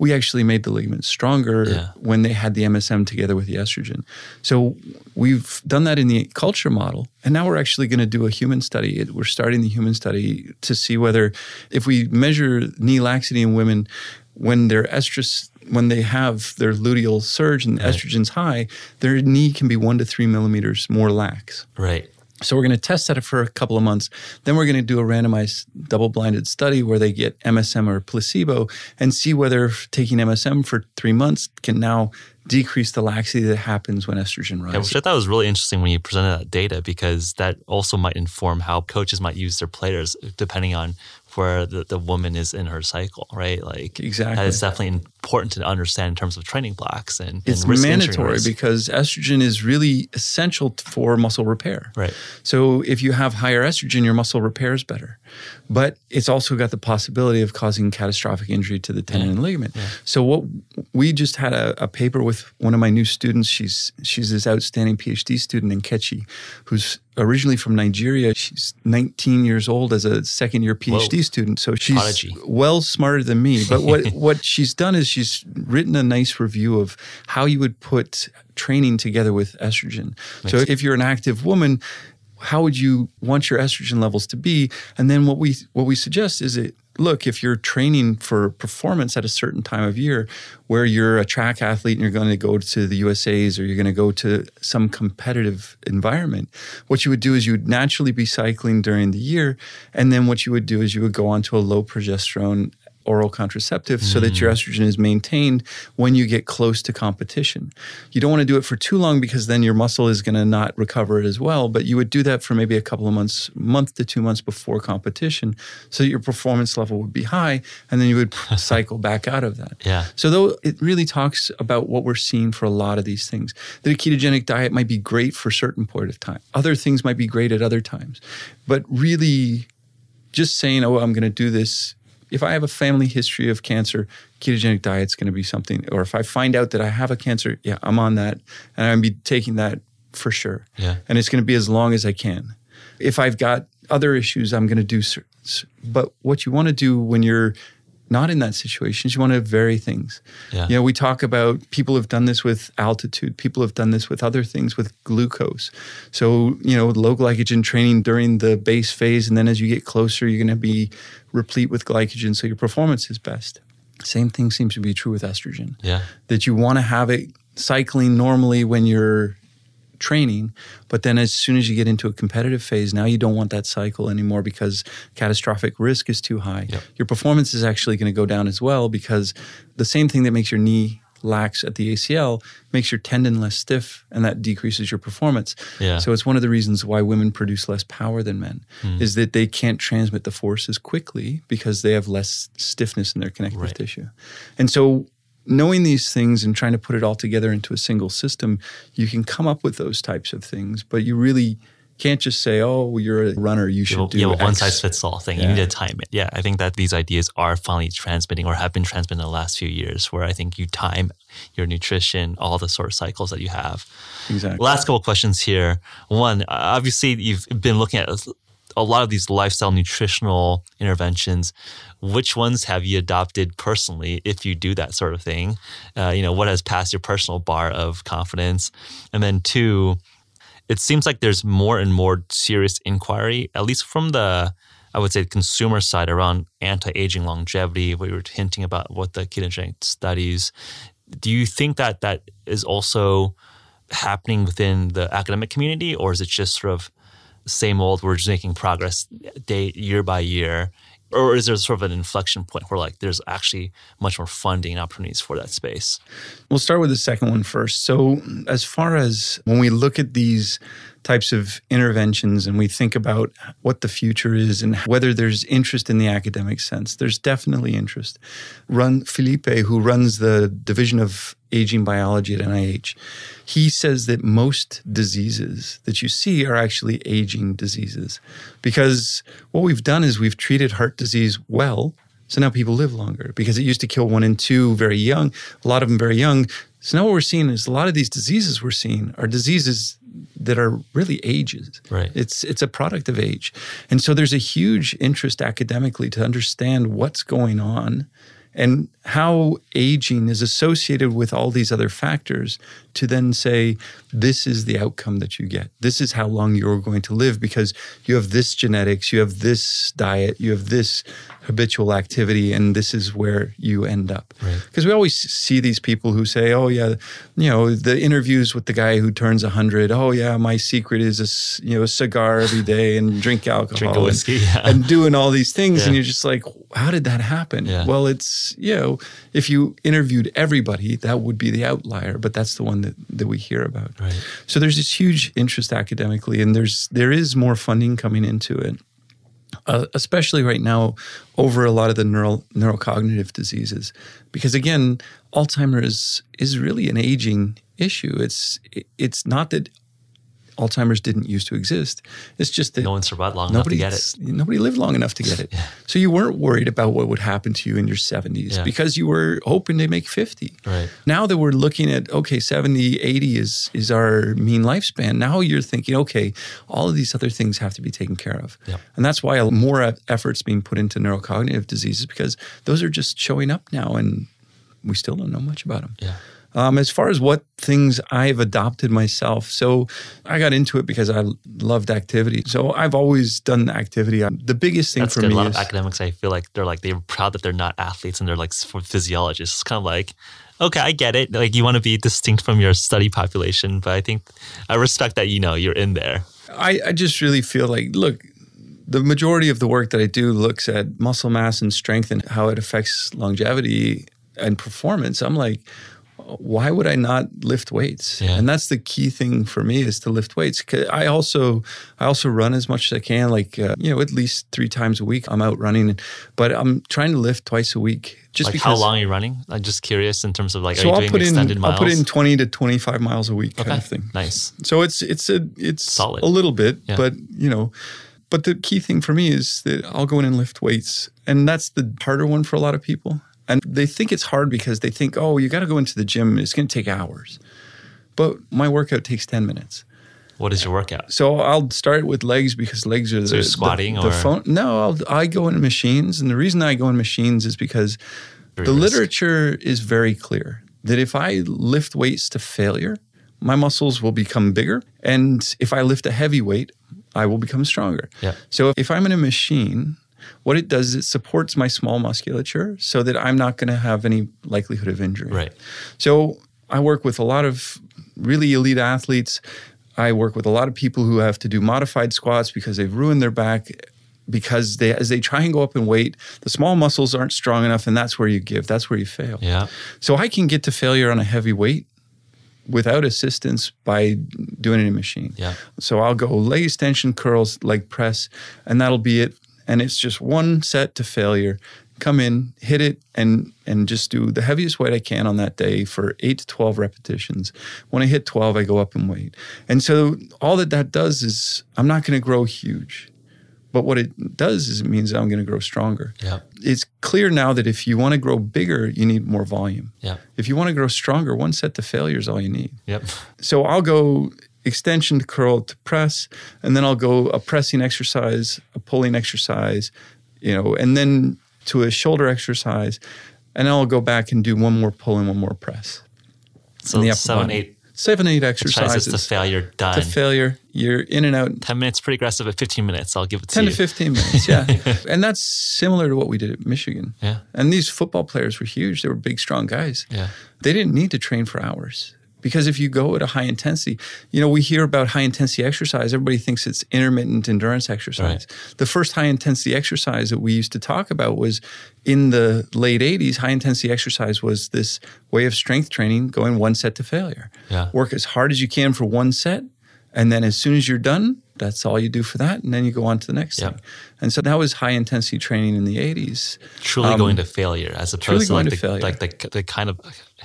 we actually made the ligament stronger Yeah. when they had the MSM together with the estrogen. So we've done that in the culture model, and now we're actually going to do a human study. We're starting the human study to see whether if we measure knee laxity in women when their estrus when they have their luteal surge and estrogen's high, their knee can be one to three millimeters more lax. Right. So we're going to test that for a couple of months. Then we're going to do a randomized double-blinded study where they get MSM or placebo and see whether taking MSM for three months can now decrease the laxity that happens when estrogen Yeah, which I thought was really interesting when you presented that data because that also might inform how coaches might use their players depending on where the, the woman is in her cycle, right? Like Exactly. that is definitely important to understand in terms of training blocks and, it's and risk mandatory because estrogen is really essential for muscle repair. Right. So if you have higher estrogen, your muscle repairs better. But it's also got the possibility of causing catastrophic injury to the tendon and ligament. So what we just had a, a paper with one of my new students. She's she's this outstanding PhD student Nkechi, who's originally from Nigeria. She's 19 years old as a second year PhD Whoa. student. So she's Prodigy. well smarter than me. But what what she's done is she's written a nice review of how you would put training together with estrogen. so if you're an active woman, how would you want your estrogen levels to be? And then what we what we suggest is it look, if you're training for performance at a certain time of year, where you're a track athlete and you're going to go to the USA's or you're going to go to some competitive environment, what you would do is you would naturally be cycling during the year, and then what you would do is you would go onto a low progesterone oral contraceptive so that your hmm. estrogen is maintained when you get close to competition. You don't want to do it for too long because then your muscle is going to not recover it as well, but you would do that for maybe a couple of months, month to 2 months before competition so that your performance level would be high and then you would cycle back out of that. Yeah. So though it really talks about what we're seeing for a lot of these things. That a ketogenic diet might be great for a certain point of time. Other things might be great at other times. But really just saying, oh, I'm going to do this. If I have a family history of cancer, ketogenic diet's going to be something. Or if I find out that I have a cancer, yeah, I'm on that, and I'm be taking that for sure. Yeah. And it's going to be as long as I can. If I've got other issues, I'm going to do. But what you want to do when you're not in that situation you want to vary things. Yeah. You know, we talk about people have done this with altitude. People have done this with other things with glucose. So, you know, low glycogen training during the base phase. And then as you get closer, you're going to be replete with glycogen. So your performance is best. Same thing seems to be true with estrogen. Yeah. That you want to have it cycling normally when you're training, but then as soon as you get into a competitive phase, now you don't want that cycle anymore because catastrophic risk is too high. Yep. Your performance is actually going to go down as well because the same thing that makes your knee lax at the ACL makes your tendon less stiff and that decreases your performance. Yeah. So it's one of the reasons why women produce less power than men Hmm. is that they can't transmit the forces quickly because they have less stiffness in their connective Right. tissue. And so knowing these things and trying to put it all together into a single system, you can come up with those types of things, but you really can't just say, "Oh, you're a runner, you should do yeah, well, one size fits all thing. You need to time it. Yeah, I think that these ideas are finally transmitting or have been transmitted in the last few years where I think you time your nutrition, all the sort of cycles that you have. Exactly. Last couple questions here. One, obviously, you've been looking at a lot of these lifestyle nutritional interventions. Which ones have you adopted personally if you do that sort of thing? Uh, you know, what has passed your personal bar of confidence? And then two, it seems like there's more and more serious inquiry, at least from the I would say consumer side around anti-aging longevity. We were hinting about what the ketogenic studies. Do you think that that is also happening within the academic community, or is it just sort of same old? We're just making progress day year by year, or is there sort of an inflection point where like there's actually much more funding opportunities for that space? We'll start with the second one first. So, as far as when we look at these types of interventions and we think about what the future is and whether there's interest in the academic sense, there's definitely interest. Run Felipe, who runs the division of aging biology at NIH, he says that most diseases that you see are actually aging diseases because what we've done is we've treated heart disease well. So now people live longer because it used to kill one in two very young, a lot of them very young. So now what we're seeing is a lot of these diseases we're seeing are diseases that are really ages. Right. It's it's a product of age. And so there's a huge interest academically to understand what's going on and how aging is associated with all these other factors to then say this is the outcome that you get this is how long you're going to live because you have this genetics you have this diet you have this habitual activity and this is where you end up because right. we always see these people who say oh yeah you know the interviews with the guy who turns 100 oh yeah my secret is a you know a cigar every day and drink alcohol drink whiskey and, yeah. and, doing all these things yeah. and you're just like how did that happen yeah. well it's you know if you interviewed everybody that would be the outlier but that's the one that, that we hear about right. so there's this huge interest academically and there's there is more funding coming into it uh, especially right now over a lot of the neural neurocognitive diseases. Because again alzheimer's is really an aging issue. It's it's not that Alzheimer's didn't used to exist. It's just that no one survived long enough to get it. Nobody lived long enough to get it. yeah. So you weren't worried about what would happen to you in your 70s yeah. because you were hoping to make 50. Right. Now that we're looking at okay, 70, 80 is is our mean lifespan. Now you're thinking, okay, all of these other things have to be taken care of. Yeah. And that's why more efforts being put into neurocognitive diseases because those are just showing up now and we still don't know much about them. Yeah. Um, as far as what things I've adopted myself, so I got into it because I loved activity. So I've always done activity. The biggest thing That's for good. me a lot is of academics. I feel like they're like they're proud that they're not athletes and they're like physiologists. It's kind of like okay, I get it. Like you want to be distinct from your study population, but I think I respect that you know you're in there. I, I just really feel like look, the majority of the work that I do looks at muscle mass and strength and how it affects longevity and performance. I'm like, why would I not lift weights? Yeah. And that's the key thing for me is to lift weights. I also I also run as much as I can, like uh, you know, at least three times a week. I'm out running, but I'm trying to lift twice a week. Just like because, how long are you running? I'm just curious in terms of like, so are you I'll doing put extended in, miles? I'll put in 20 to 25 miles a week okay. kind of thing. Nice. So it's it's a it's Solid. a little bit, Yeah. but you know. But the key thing for me is that I'll go in and lift weights, and that's the harder one for a lot of people. And they think it's hard because they think, oh, you got to go into the gym. It's going to take hours. But my workout takes 10 minutes. What is your workout? So I'll start with legs because legs are So the, you're squatting the, the or- phone. No, I'll, I go into machines. And the reason I go in machines is because Very the risk. literature is very clear that if I lift weights to failure, my muscles will become bigger. And if I lift a heavy weight, I will become stronger. Yeah. So if I'm in a machine, what it does is it supports my small musculature so that I'm not going to have any likelihood of injury. Right. So I work with a lot of really elite athletes. I work with a lot of people who have to do modified squats because they've ruined their back because they as they try and go up in weight, the small muscles aren't strong enough and that's where you give. That's where you fail. Yeah. So I can get to failure on a heavy weight without assistance by doing it in a machine. Yeah. So I'll go leg extension, curls, leg press, and that'll be it. And it's just one set to failure. Come in, hit it, and and just do the heaviest weight I can on that day for eight to twelve repetitions. When I hit twelve, I go up in weight. And so all that that does is I'm not going to grow huge. But what it does is it means I'm going to grow stronger. Yeah. It's clear now that if you want to grow bigger, you need more volume. Yeah. If you want to grow stronger, one set to failure is all you need. Yep. So I'll go extension to curl to press, and then I'll go a pressing exercise, a pulling exercise, you know, and then to a shoulder exercise, and then I'll go back and do one more pull and one more press. So the seven, body. eight seven eight exercises to failure done. To failure, you're in and out. Ten minutes, pretty aggressive. At fifteen minutes, I'll give it to ten you. to fifteen minutes. Yeah, and that's similar to what we did at Michigan. Yeah, and these football players were huge. They were big, strong guys. Yeah, they didn't need to train for hours. Because if you go at a high intensity, you know, we hear about high intensity exercise. Everybody thinks it's intermittent endurance exercise. Right. The first high intensity exercise that we used to talk about was in the late 80s. High intensity exercise was this way of strength training, going one set to failure. Yeah. Work as hard as you can for one set. And then as soon as you're done, that's all you do for that. And then you go on to the next yep. thing. And so that was high intensity training in the 80s. Truly um, going to failure as opposed to, like, to the, failure. like the, the kind of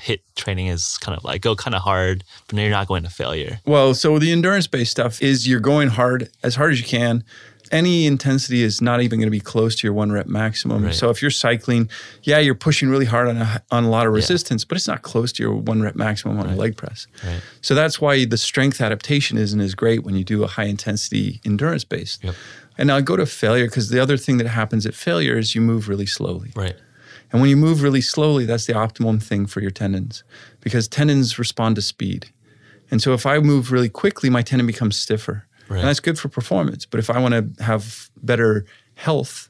HIIT training is kind of like go kind of hard, but you're not going to failure. Well, so the endurance based stuff is you're going hard as hard as you can. Any intensity is not even going to be close to your one rep maximum. Right. So if you're cycling, yeah, you're pushing really hard on a, on a lot of resistance, yeah. but it's not close to your one rep maximum on right. a leg press. Right. So that's why the strength adaptation isn't as great when you do a high intensity endurance based. Yep. And I'll go to failure because the other thing that happens at failure is you move really slowly. Right. And when you move really slowly, that's the optimum thing for your tendons because tendons respond to speed. And so if I move really quickly, my tendon becomes stiffer. Right. And that's good for performance. But if I want to have better health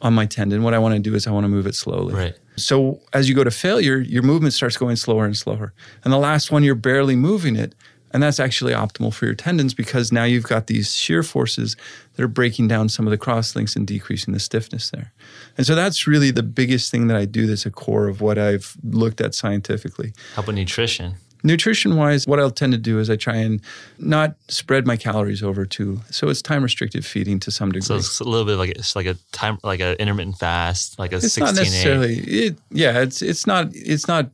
on my tendon, what I want to do is I want to move it slowly. Right. So as you go to failure, your movement starts going slower and slower. And the last one, you're barely moving it. And that's actually optimal for your tendons because now you've got these shear forces that are breaking down some of the crosslinks and decreasing the stiffness there. And so that's really the biggest thing that I do that's a core of what I've looked at scientifically. How about nutrition? Nutrition wise, what I'll tend to do is I try and not spread my calories over too. So it's time restricted feeding to some degree. So it's a little bit like it's like a time like an intermittent fast, like a it's 16 not necessarily it, yeah, it's it's not it's not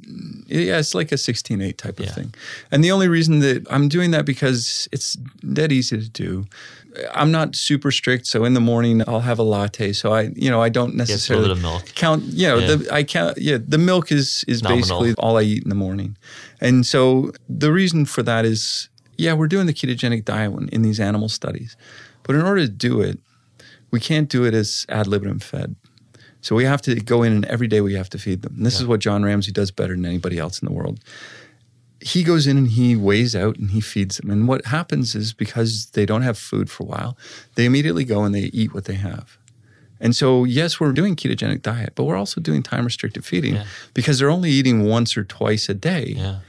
yeah, it's like a 16-8 type of yeah. thing. And the only reason that I'm doing that because it's dead easy to do. I'm not super strict, so in the morning I'll have a latte. So I, you know, I don't necessarily yeah, milk. count. You know, yeah. the I count. Yeah, the milk is is Nominal. basically all I eat in the morning, and so the reason for that is, yeah, we're doing the ketogenic diet in these animal studies, but in order to do it, we can't do it as ad libitum fed. So we have to go in and every day we have to feed them. And this yeah. is what Jon Ramsey does better than anybody else in the world he goes in and he weighs out and he feeds them. And what happens is because they don't have food for a while, they immediately go and they eat what they have. And so, yes, we're doing ketogenic diet, but we're also doing time restricted feeding yeah. because they're only eating once or twice a day. Yeah.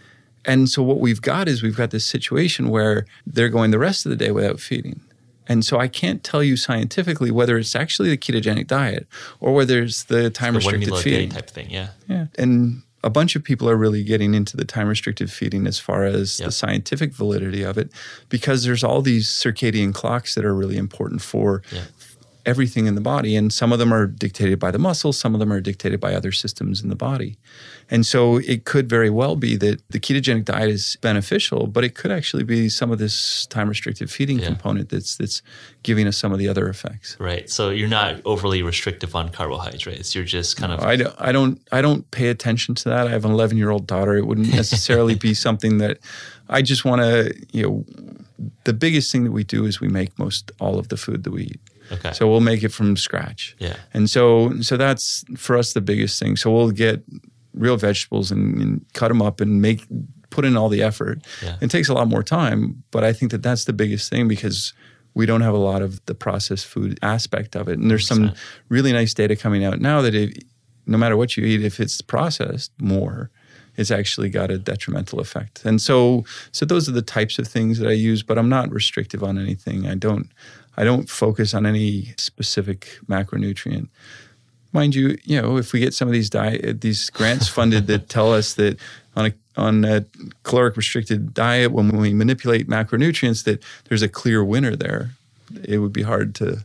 And so, what we've got is we've got this situation where they're going the rest of the day without feeding. And so I can't tell you scientifically whether it's actually the ketogenic diet or whether it's the time restricted feeding type thing. Yeah. Yeah. And a bunch of people are really getting into the time restricted feeding as far as yep. the scientific validity of it because there's all these circadian clocks that are really important for everything in the body. And some of them are dictated by the muscles, some of them are dictated by other systems in the body. And so it could very well be that the ketogenic diet is beneficial, but it could actually be some of this time restricted feeding yeah. component that's that's giving us some of the other effects. Right. So you're not overly restrictive on carbohydrates. You're just kind no, of I don't I don't I don't pay attention to that. I have an 11 year old daughter. It wouldn't necessarily be something that I just want to, you know, the biggest thing that we do is we make most all of the food that we eat. Okay. So we'll make it from scratch. Yeah. And so so that's for us the biggest thing. So we'll get real vegetables and, and cut them up and make put in all the effort. Yeah. It takes a lot more time, but I think that that's the biggest thing because we don't have a lot of the processed food aspect of it. And there's some really nice data coming out now that if, no matter what you eat, if it's processed more, it's actually got a detrimental effect. And so, so those are the types of things that I use. But I'm not restrictive on anything. I don't. I don't focus on any specific macronutrient. Mind you, you know, if we get some of these diet, these grants funded that tell us that on a on a caloric restricted diet, when we manipulate macronutrients, that there's a clear winner there, it would be hard to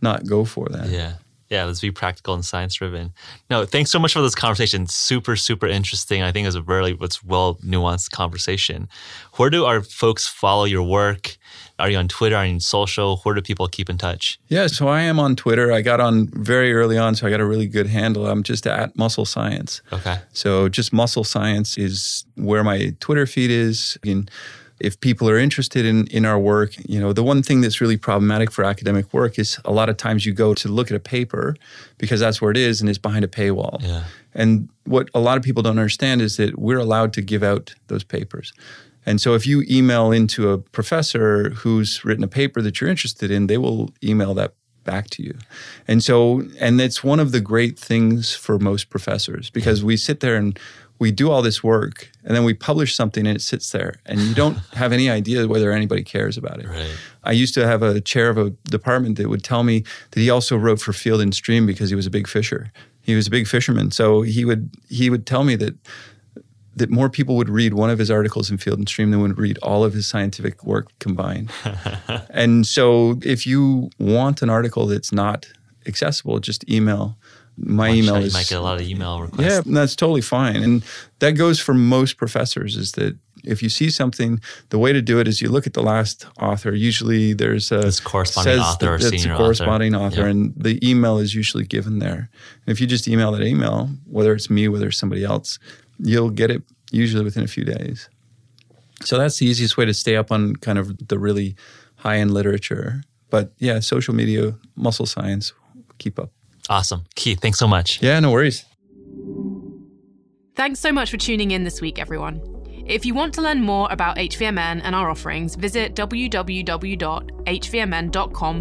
not go for that. Yeah. Yeah, let's be practical and science driven. No, thanks so much for this conversation. Super, super interesting. I think it was a really it's well nuanced conversation. Where do our folks follow your work? Are you on Twitter? Are you on social? Where do people keep in touch? Yeah, so I am on Twitter. I got on very early on, so I got a really good handle. I'm just at Muscle Science. Okay. So just Muscle Science is where my Twitter feed is. And if people are interested in, in our work, you know, the one thing that's really problematic for academic work is a lot of times you go to look at a paper because that's where it is and it's behind a paywall. Yeah. And what a lot of people don't understand is that we're allowed to give out those papers. And so if you email into a professor who's written a paper that you're interested in, they will email that back to you. And so, and it's one of the great things for most professors because we sit there and we do all this work and then we publish something and it sits there and you don't have any idea whether anybody cares about it. Right. I used to have a chair of a department that would tell me that he also wrote for Field and Stream because he was a big fisher. He was a big fisherman. So he would he would tell me that that more people would read one of his articles in Field and Stream than would read all of his scientific work combined. and so if you want an article that's not accessible, just email. My email is you might get a lot of email requests. yeah, that's totally fine. And that goes for most professors is that if you see something, the way to do it is you look at the last author. Usually there's a This corresponding says author or that that's a author. corresponding author, Yeah. and the email is usually given there. And if you just email that email, whether it's me, whether it's somebody else, you'll get it usually within a few days. So that's the easiest way to stay up on kind of the really high end literature. But yeah, social media, muscle science, keep up. Awesome. Keith, thanks so much. Yeah, no worries. Thanks so much for tuning in this week, everyone. If you want to learn more about HVMN and our offerings, visit www.hvmn.com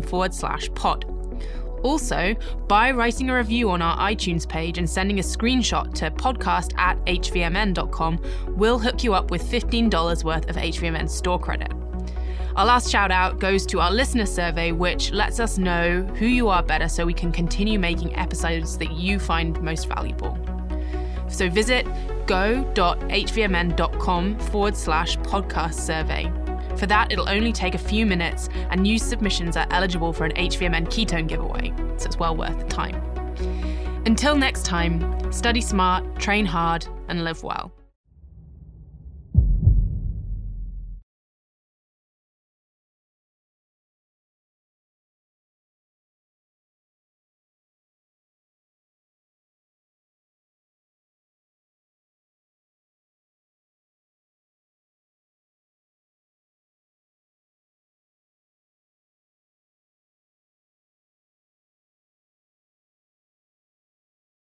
forward slash pod. Also, by writing a review on our iTunes page and sending a screenshot to podcast at hvmn.com, we'll hook you up with $15 worth of HVMN store credit. Our last shout out goes to our listener survey, which lets us know who you are better so we can continue making episodes that you find most valuable. So visit go.hvmn.com forward slash podcast survey. For that, it'll only take a few minutes, and new submissions are eligible for an HVMN ketone giveaway, so it's well worth the time. Until next time, study smart, train hard, and live well.